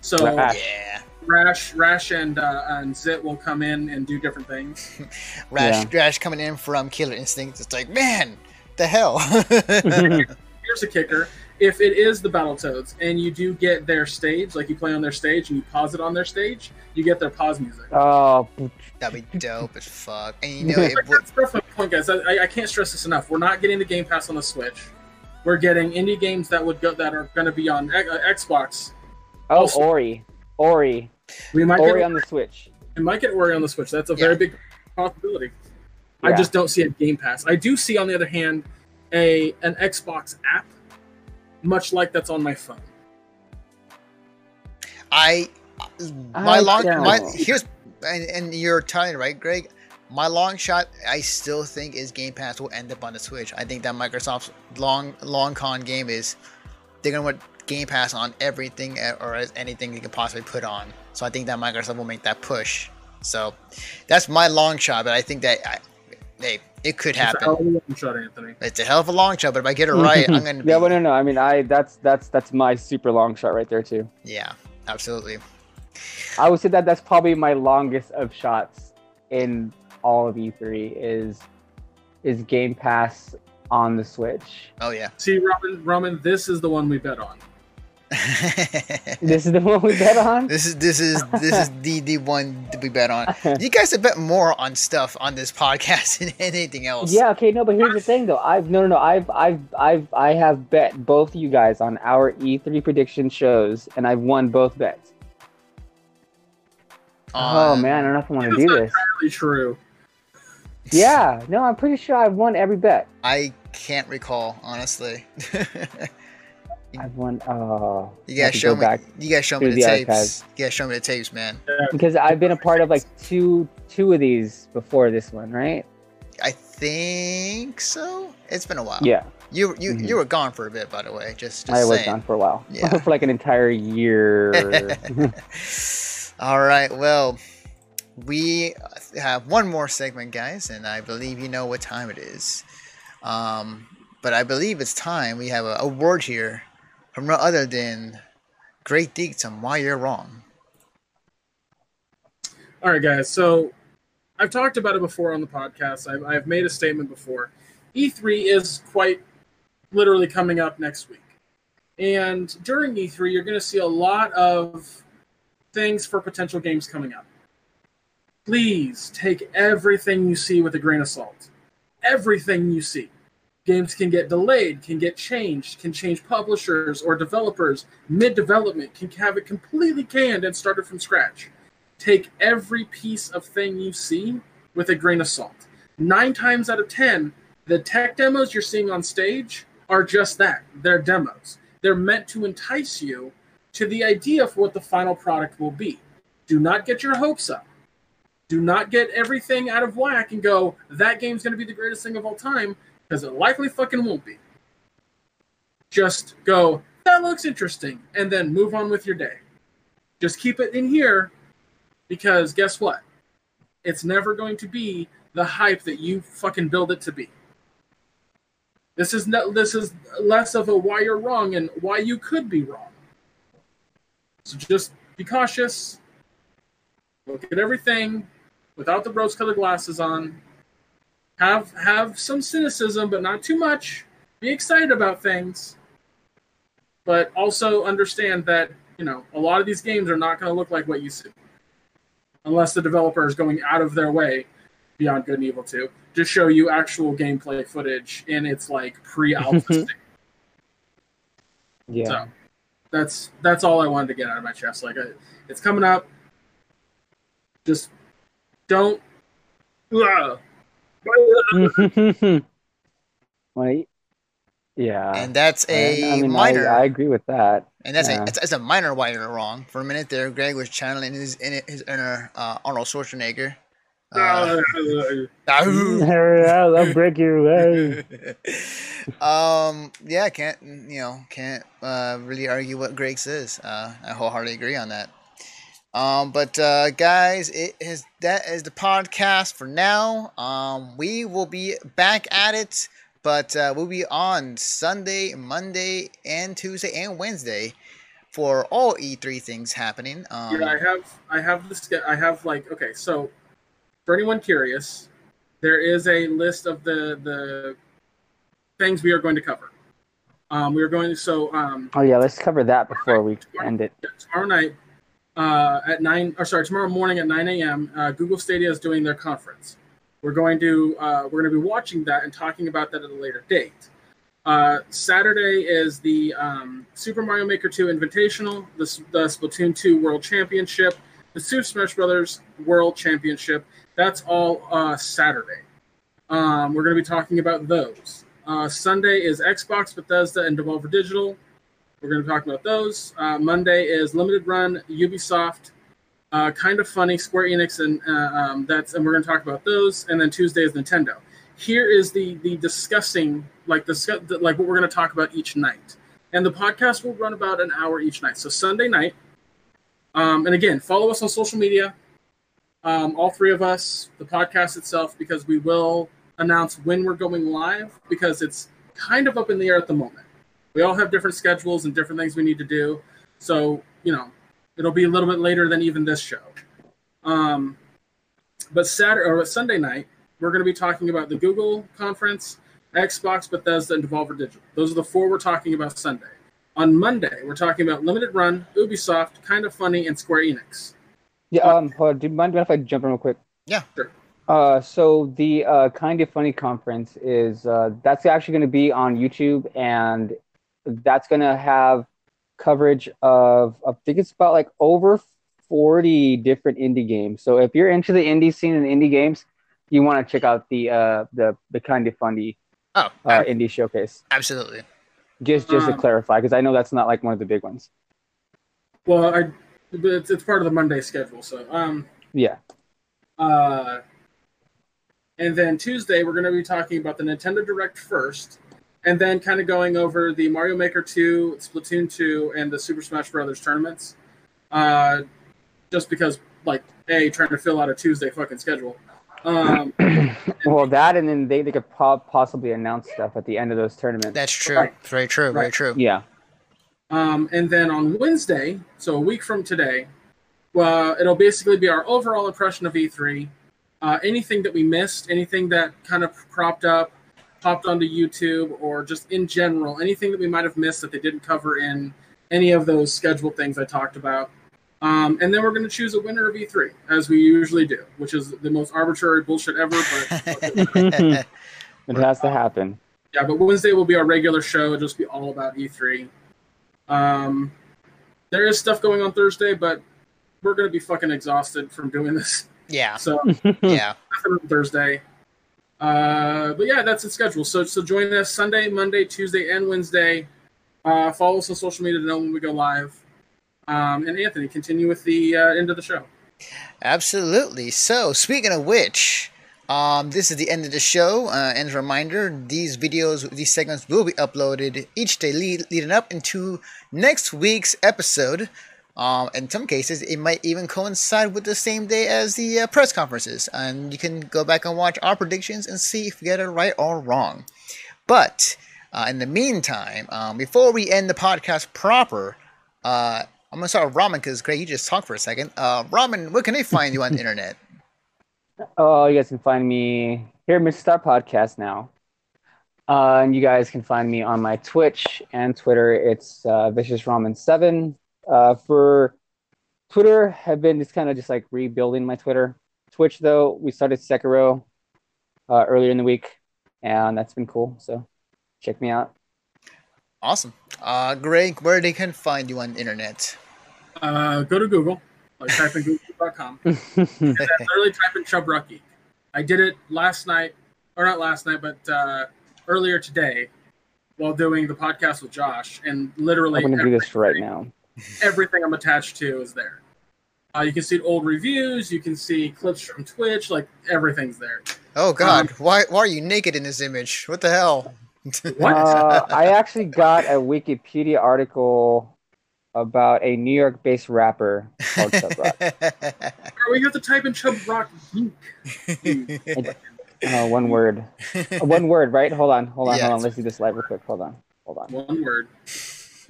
So Right. Yeah. Rash, Rash, and uh, and Zit will come in and do different things. Rash, Rash coming in from Killer Instinct. It's like, man, the hell. Here's a kicker: if it is the Battletoads and you do get their stage, like you play on their stage and you pause it on their stage, you get their pause music. oh, that'd be dope as fuck. And you know, it Like, would. that's, that's my point, guys. I, I- I can't stress this enough. We're not getting the Game Pass on the Switch. We're getting indie games that would go that are going to be on X- uh, Xbox. oh, Also- Ori, Ori, We might Ori get on the Switch. we might get Ori on the Switch. That's a Yeah. very big possibility. I just don't see a Game Pass. I do see, on the other hand, a an Xbox app, much like that's on my phone. I my I long my here's and, and you're telling right, Greg. My long shot, I still think is Game Pass will end up on the Switch. I think that Microsoft's long long con game is they're gonna want Game Pass on everything uh, or as anything you can possibly put on. So I think that Microsoft will make that push So that's my long shot, but I think that I, hey, it could It's a happen. hell of a long shot, Anthony. It's a hell of a long shot, but if I get it right, I'm gonna be yeah, but no, no. I mean, I that's that's that's my super long shot right there too. yeah, absolutely. I would say that that's probably my longest of shots in all of E3 is is Game Pass on the Switch. Oh yeah. See, Roman, Roman, this is the one we bet on. This is the one we bet on. This is this is this is the the one that we bet on. You guys have bet more on stuff on this podcast than anything else. Yeah, okay, no, but here's the thing though. I've no no no, I've I've I've I have bet both you guys on our E3 prediction shows and I've won both bets. oh man, I don't know if I want to do this. entirely true. Yeah, no, I'm pretty sure I've won every bet. I can't recall honestly. I've won oh you I guys have to show go me. back You guys show me the, the tapes. archives. You guys show me the tapes, man. because I've been a part of like two two of these before this one, right? I think so. It's been a while. Yeah, You you Mhm. you were gone for a bit, by the way. Just, just I was gone for a while. Yeah. for like an entire year. All right. Well, we have one more segment, guys, and I believe you know what time it is. Um, but I believe it's time. We have a, a word here from no other than Great Deeks on Why You're Wrong. All right, guys. So I've talked about it before on the podcast. I've, I've made a statement before. E3 is quite literally coming up next week. And during E3, you're going to see a lot of things for potential games coming up. Please take everything you see with a grain of salt. Everything you see. Games can get delayed, can get changed, can change publishers or developers mid development, can have it completely canned and started from scratch take every piece of thing you see with a grain of salt. Nine times out of ten, the tech demos you're seeing on stage are just that. They're demos. They're meant to entice you to the idea for what the final product will be. Do not get your hopes up. Do not get everything out of whack and go, that game's going to be the greatest thing of all time, because it likely fucking won't be. Just go, that looks interesting, and then move on with your day. Just keep it in here because guess what? It's never going to be the hype that you fucking build it to be. This is this is less of a why you're wrong and why you could be wrong. So just be cautious. Look at everything without the rose-colored glasses on. Have have some cynicism, but not too much. Be excited about things, but also understand that you know a lot of these games are not going to look like what you see unless the developer is going out of their way beyond good and evil 2 to just show you actual gameplay footage in its like pre-alpha mm-hmm. state. yeah. So that's that's all I wanted to get out of my chest. Like I, it's coming up. Just don't. Ugh. Wait. Yeah. And that's a I mean, minor. I, I agree with that. And that's Yeah. a it's, it's a minor why you're wrong. For a minute there, Greg was channeling his in his inner uh, Arnold Schwarzenegger. Uh, I'll break your leg. um, yeah, can't you know can't uh, really argue what Greg says. Uh, I wholeheartedly agree on that. Um, but uh, guys, it is that is the podcast for now. Um, we will be back at it, but uh, we'll be on Sunday, Monday, and Tuesday and Wednesday for all E3 things happening. Um, yeah, I have I have this. I have like okay. So for anyone curious, there is a list of the the things we are going to cover. Um, we are going to so um, Oh yeah, let's cover that before we end it. tomorrow night uh, at nine or sorry tomorrow morning at 9 a.m uh, google stadia is doing their conference. We're going to uh, we're going to be watching that and talking about that at a later date. Uh, saturday is the um, super mario maker 2 invitational the, the splatoon 2 world championship the super smash brothers world championship. That's all uh, saturday. Um, we're going to be talking about those. Uh, sunday is xbox bethesda and devolver digital we're going to talk about those. Uh, Monday is limited run Ubisoft, uh, kind of funny Square Enix, and uh, um, that's and we're going to talk about those. And then Tuesday is Nintendo. Here is the the discussing like discuss like what we're going to talk about each night. And the podcast will run about an hour each night. So Sunday night, um, and again, follow us on social media. um, all three of us, the podcast itself, because we will announce when we're going live because it's kind of up in the air at the moment. We all have different schedules and different things we need to do. So, you know, it'll be a little bit later than even this show. Um, but Saturday or Sunday night, we're going to be talking about the Google conference, Xbox, Bethesda, and Devolver Digital. Those are the four we're talking about Sunday. On Monday, we're talking about Limited Run, Ubisoft, Kind of Funny, and Square Enix. Yeah, um, hold on. Do you mind if I jump in real quick? Yeah. Sure. Uh, so the uh, kind of funny conference is uh, that's actually going to be on YouTube, and that's going to have coverage of I think it's about like over forty different indie games. So if you're into the indie scene and indie games, you want to check out the uh, the the kind of funny Oh, uh, indie showcase. absolutely. Just just to Um, clarify, because I know that's not like one of the big ones. Well, I, it's, it's part of the Monday schedule. So, um, Yeah. uh, and then Tuesday, we're going to be talking about the Nintendo Direct first, and then kind of going over the Mario Maker 2, Splatoon 2, and the Super Smash Brothers tournaments. Uh, just because, like, A, trying to fill out a Tuesday fucking schedule. Um, well, that and then they, they could po- possibly announce stuff at the end of those tournaments. That's true. Right. Very true. Very true. yeah. Um, and then on Wednesday, so a week from today, well, it'll basically be our overall impression of E3. Uh, anything that we missed, anything that kind of cropped up, popped onto YouTube, or just in general, anything that we might have missed that they didn't cover in any of those scheduled things I talked about. Um, and then we're going to choose a winner of E3, as we usually do, which is the most arbitrary bullshit ever. But It has to happen. yeah, but Wednesday will be our regular show. It'll just be all about E3. Um, there is stuff going on Thursday, but we're gonna be fucking exhausted from doing this. yeah. So Yeah. Thursday. Uh, but yeah, that's the schedule. So so join us Sunday, Monday, Tuesday, and Wednesday. Uh, follow us on social media to know when we go live. Um, and Anthony, continue with the uh, end of the show. Absolutely. So, speaking of which, um, this is the end of the show. Uh, and a reminder, these videos, these segments will be uploaded each day lead, leading up into next week's episode. Um, in some cases, it might even coincide with the same day as the uh, press conferences, and you can go back and watch our predictions and see if we get it right or wrong. But uh, in the meantime, um, before we end the podcast proper, uh, I'm gonna start with Ramen because Greg, you just talked for a second. Uh, Ramen, where can they find you on the internet? Oh, you guys can find me here Mission Start Podcast now. Uh, and you guys can find me on my Twitch and Twitter. It's uh, Vicious Ramen Seven. Uh, for Twitter, I've been just kind of just like rebuilding my Twitter. Twitch though, we started Sekiro uh, earlier in the week, and that's been cool. So check me out. Awesome. Uh, Greg, where they can find you on the internet? Uh, go to Google, like type in google.com. literally type in Chub Rock I did it last night, or not last night, but uh, earlier today while doing the podcast with Josh, and literally I'm gonna do this everything- right now. Everything I'm attached to is there. Uh, you can see old reviews, you can see clips from Twitch, like everything's there. Oh God, why why are you naked in this image? What the hell? What? Uh, I actually got a Wikipedia article about a New York-based rapper called Chub Rock. Or we have to type in Chub Rock Geek. Uh, one word. Uh, one word, right? Hold on, hold on, Yeah, hold on. Let's do this live real quick. Hold on, hold on, One word.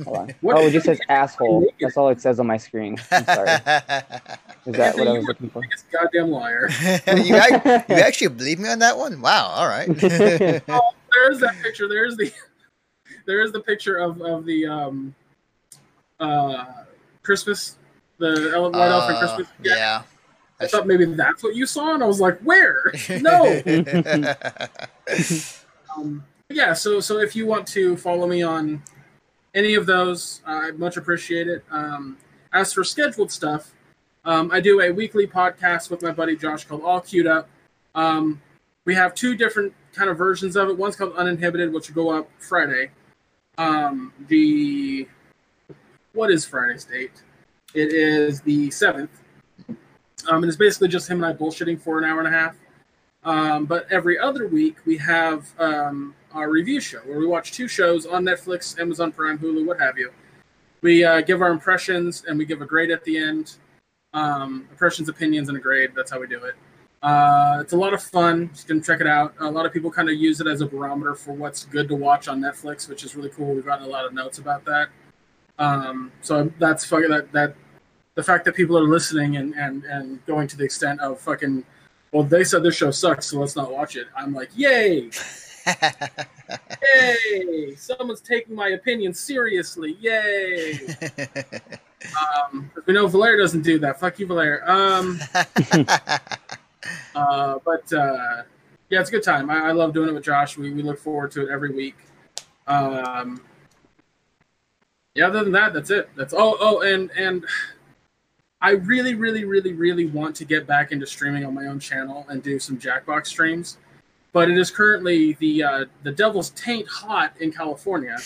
Hold on. Oh, it just says asshole. That's all it says on my screen. I'm sorry. Is that what I was looking for? Biggest goddamn liar. you, ac- you actually believe me on that one? Wow. All right. Oh, there's that picture. There's the there is the picture of of the um uh Christmas, the ele- white elephant Uh, Christmas. yeah. I thought maybe that's what you saw, and I was like, where? No. um, yeah. So so if you want to follow me on any of those, I'd much appreciate it. Um, as for scheduled stuff, um, I do a weekly podcast with my buddy Josh called All Queued Up. Um, we have two different kind of versions of it. One's called Uninhibited, which will go up Friday. Um, the what is Friday's date? It is the seventh. Um, and it's basically just him and I bullshitting for an hour and a half. Um, but every other week we have our review show where we watch two shows on Netflix, Amazon Prime, Hulu, what have you. We uh, give our impressions and we give a grade at the end. Um, impressions, opinions, and a grade. That's how we do it. Uh, it's a lot of fun. You can check it out. A lot of people kind of use it as a barometer for what's good to watch on Netflix, which is really cool. We've gotten a lot of notes about that. Um, so that's fucking that that the fact that people are listening and and and going to the extent of fucking well they said this show sucks so let's not watch it i'm like yay yay! Someone's taking my opinion seriously. Yay! Um we know Valer doesn't do that. Fuck you Valer um uh but uh yeah it's a good time. I, I love doing it with josh. We, we look forward to it every week. Um yeah other than that that's it. That's oh oh and and I really, really, really, really want to get back into streaming on my own channel and do some Jackbox streams, but it is currently the uh, the Devil's Taint hot in California.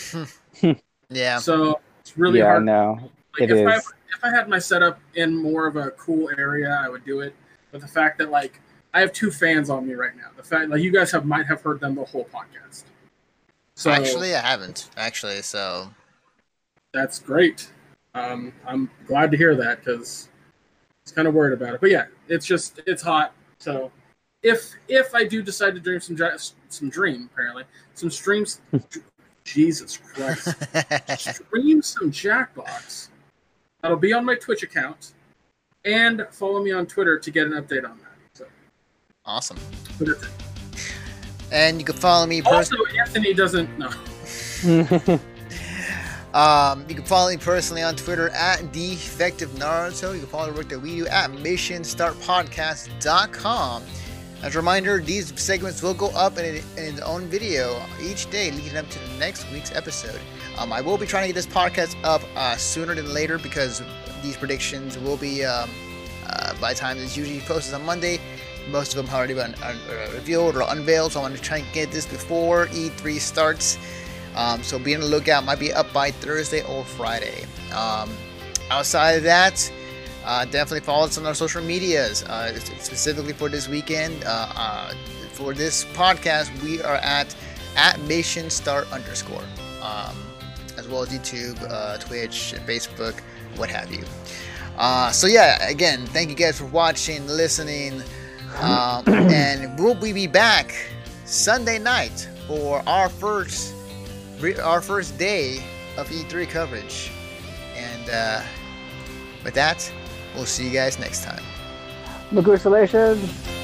yeah. So it's really yeah, hard. no, Like it if I if I had my setup in more of a cool area, I would do it. But the fact that like I have two fans on me right now, the fact like you guys have might have heard them the whole podcast. So Actually, I haven't. Actually, so that's great. Um, I'm glad to hear that because I was kind of worried about it. But yeah, it's just it's hot. So if if I do decide to dream some some dream apparently some streams, Jesus Christ, stream some Jackbox. That'll be on my Twitch account, and follow me on Twitter to get an update on that. So, awesome. but that's it. And you can follow me also, personally. Anthony doesn't no. Um, you can follow me personally on Twitter at Defective Naruto. You can follow the work that we do at MissionStartPodcast.com. As a reminder, these segments will go up in, in its own video each day leading up to the next week's episode. Um, I will be trying to get this podcast up uh, sooner than later because these predictions will be um, uh, by the time it's usually posted on Monday. Most of them have already been uh, revealed or unveiled, so I want to try and get this before E3 starts. Um, so be on the lookout. Might be up by Thursday or Friday. Um, outside of that, uh, definitely follow us on our social medias. Uh, specifically for this weekend, uh, uh, for this podcast, we are at at Mission Start underscore, um, as well as YouTube, uh, Twitch, Facebook, what have you. Uh, so yeah, again, thank you guys for watching, listening, um, and we'll be back Sunday night for our first our first day of E3 coverage. And uh, with that, we'll see you guys next time. Congratulations.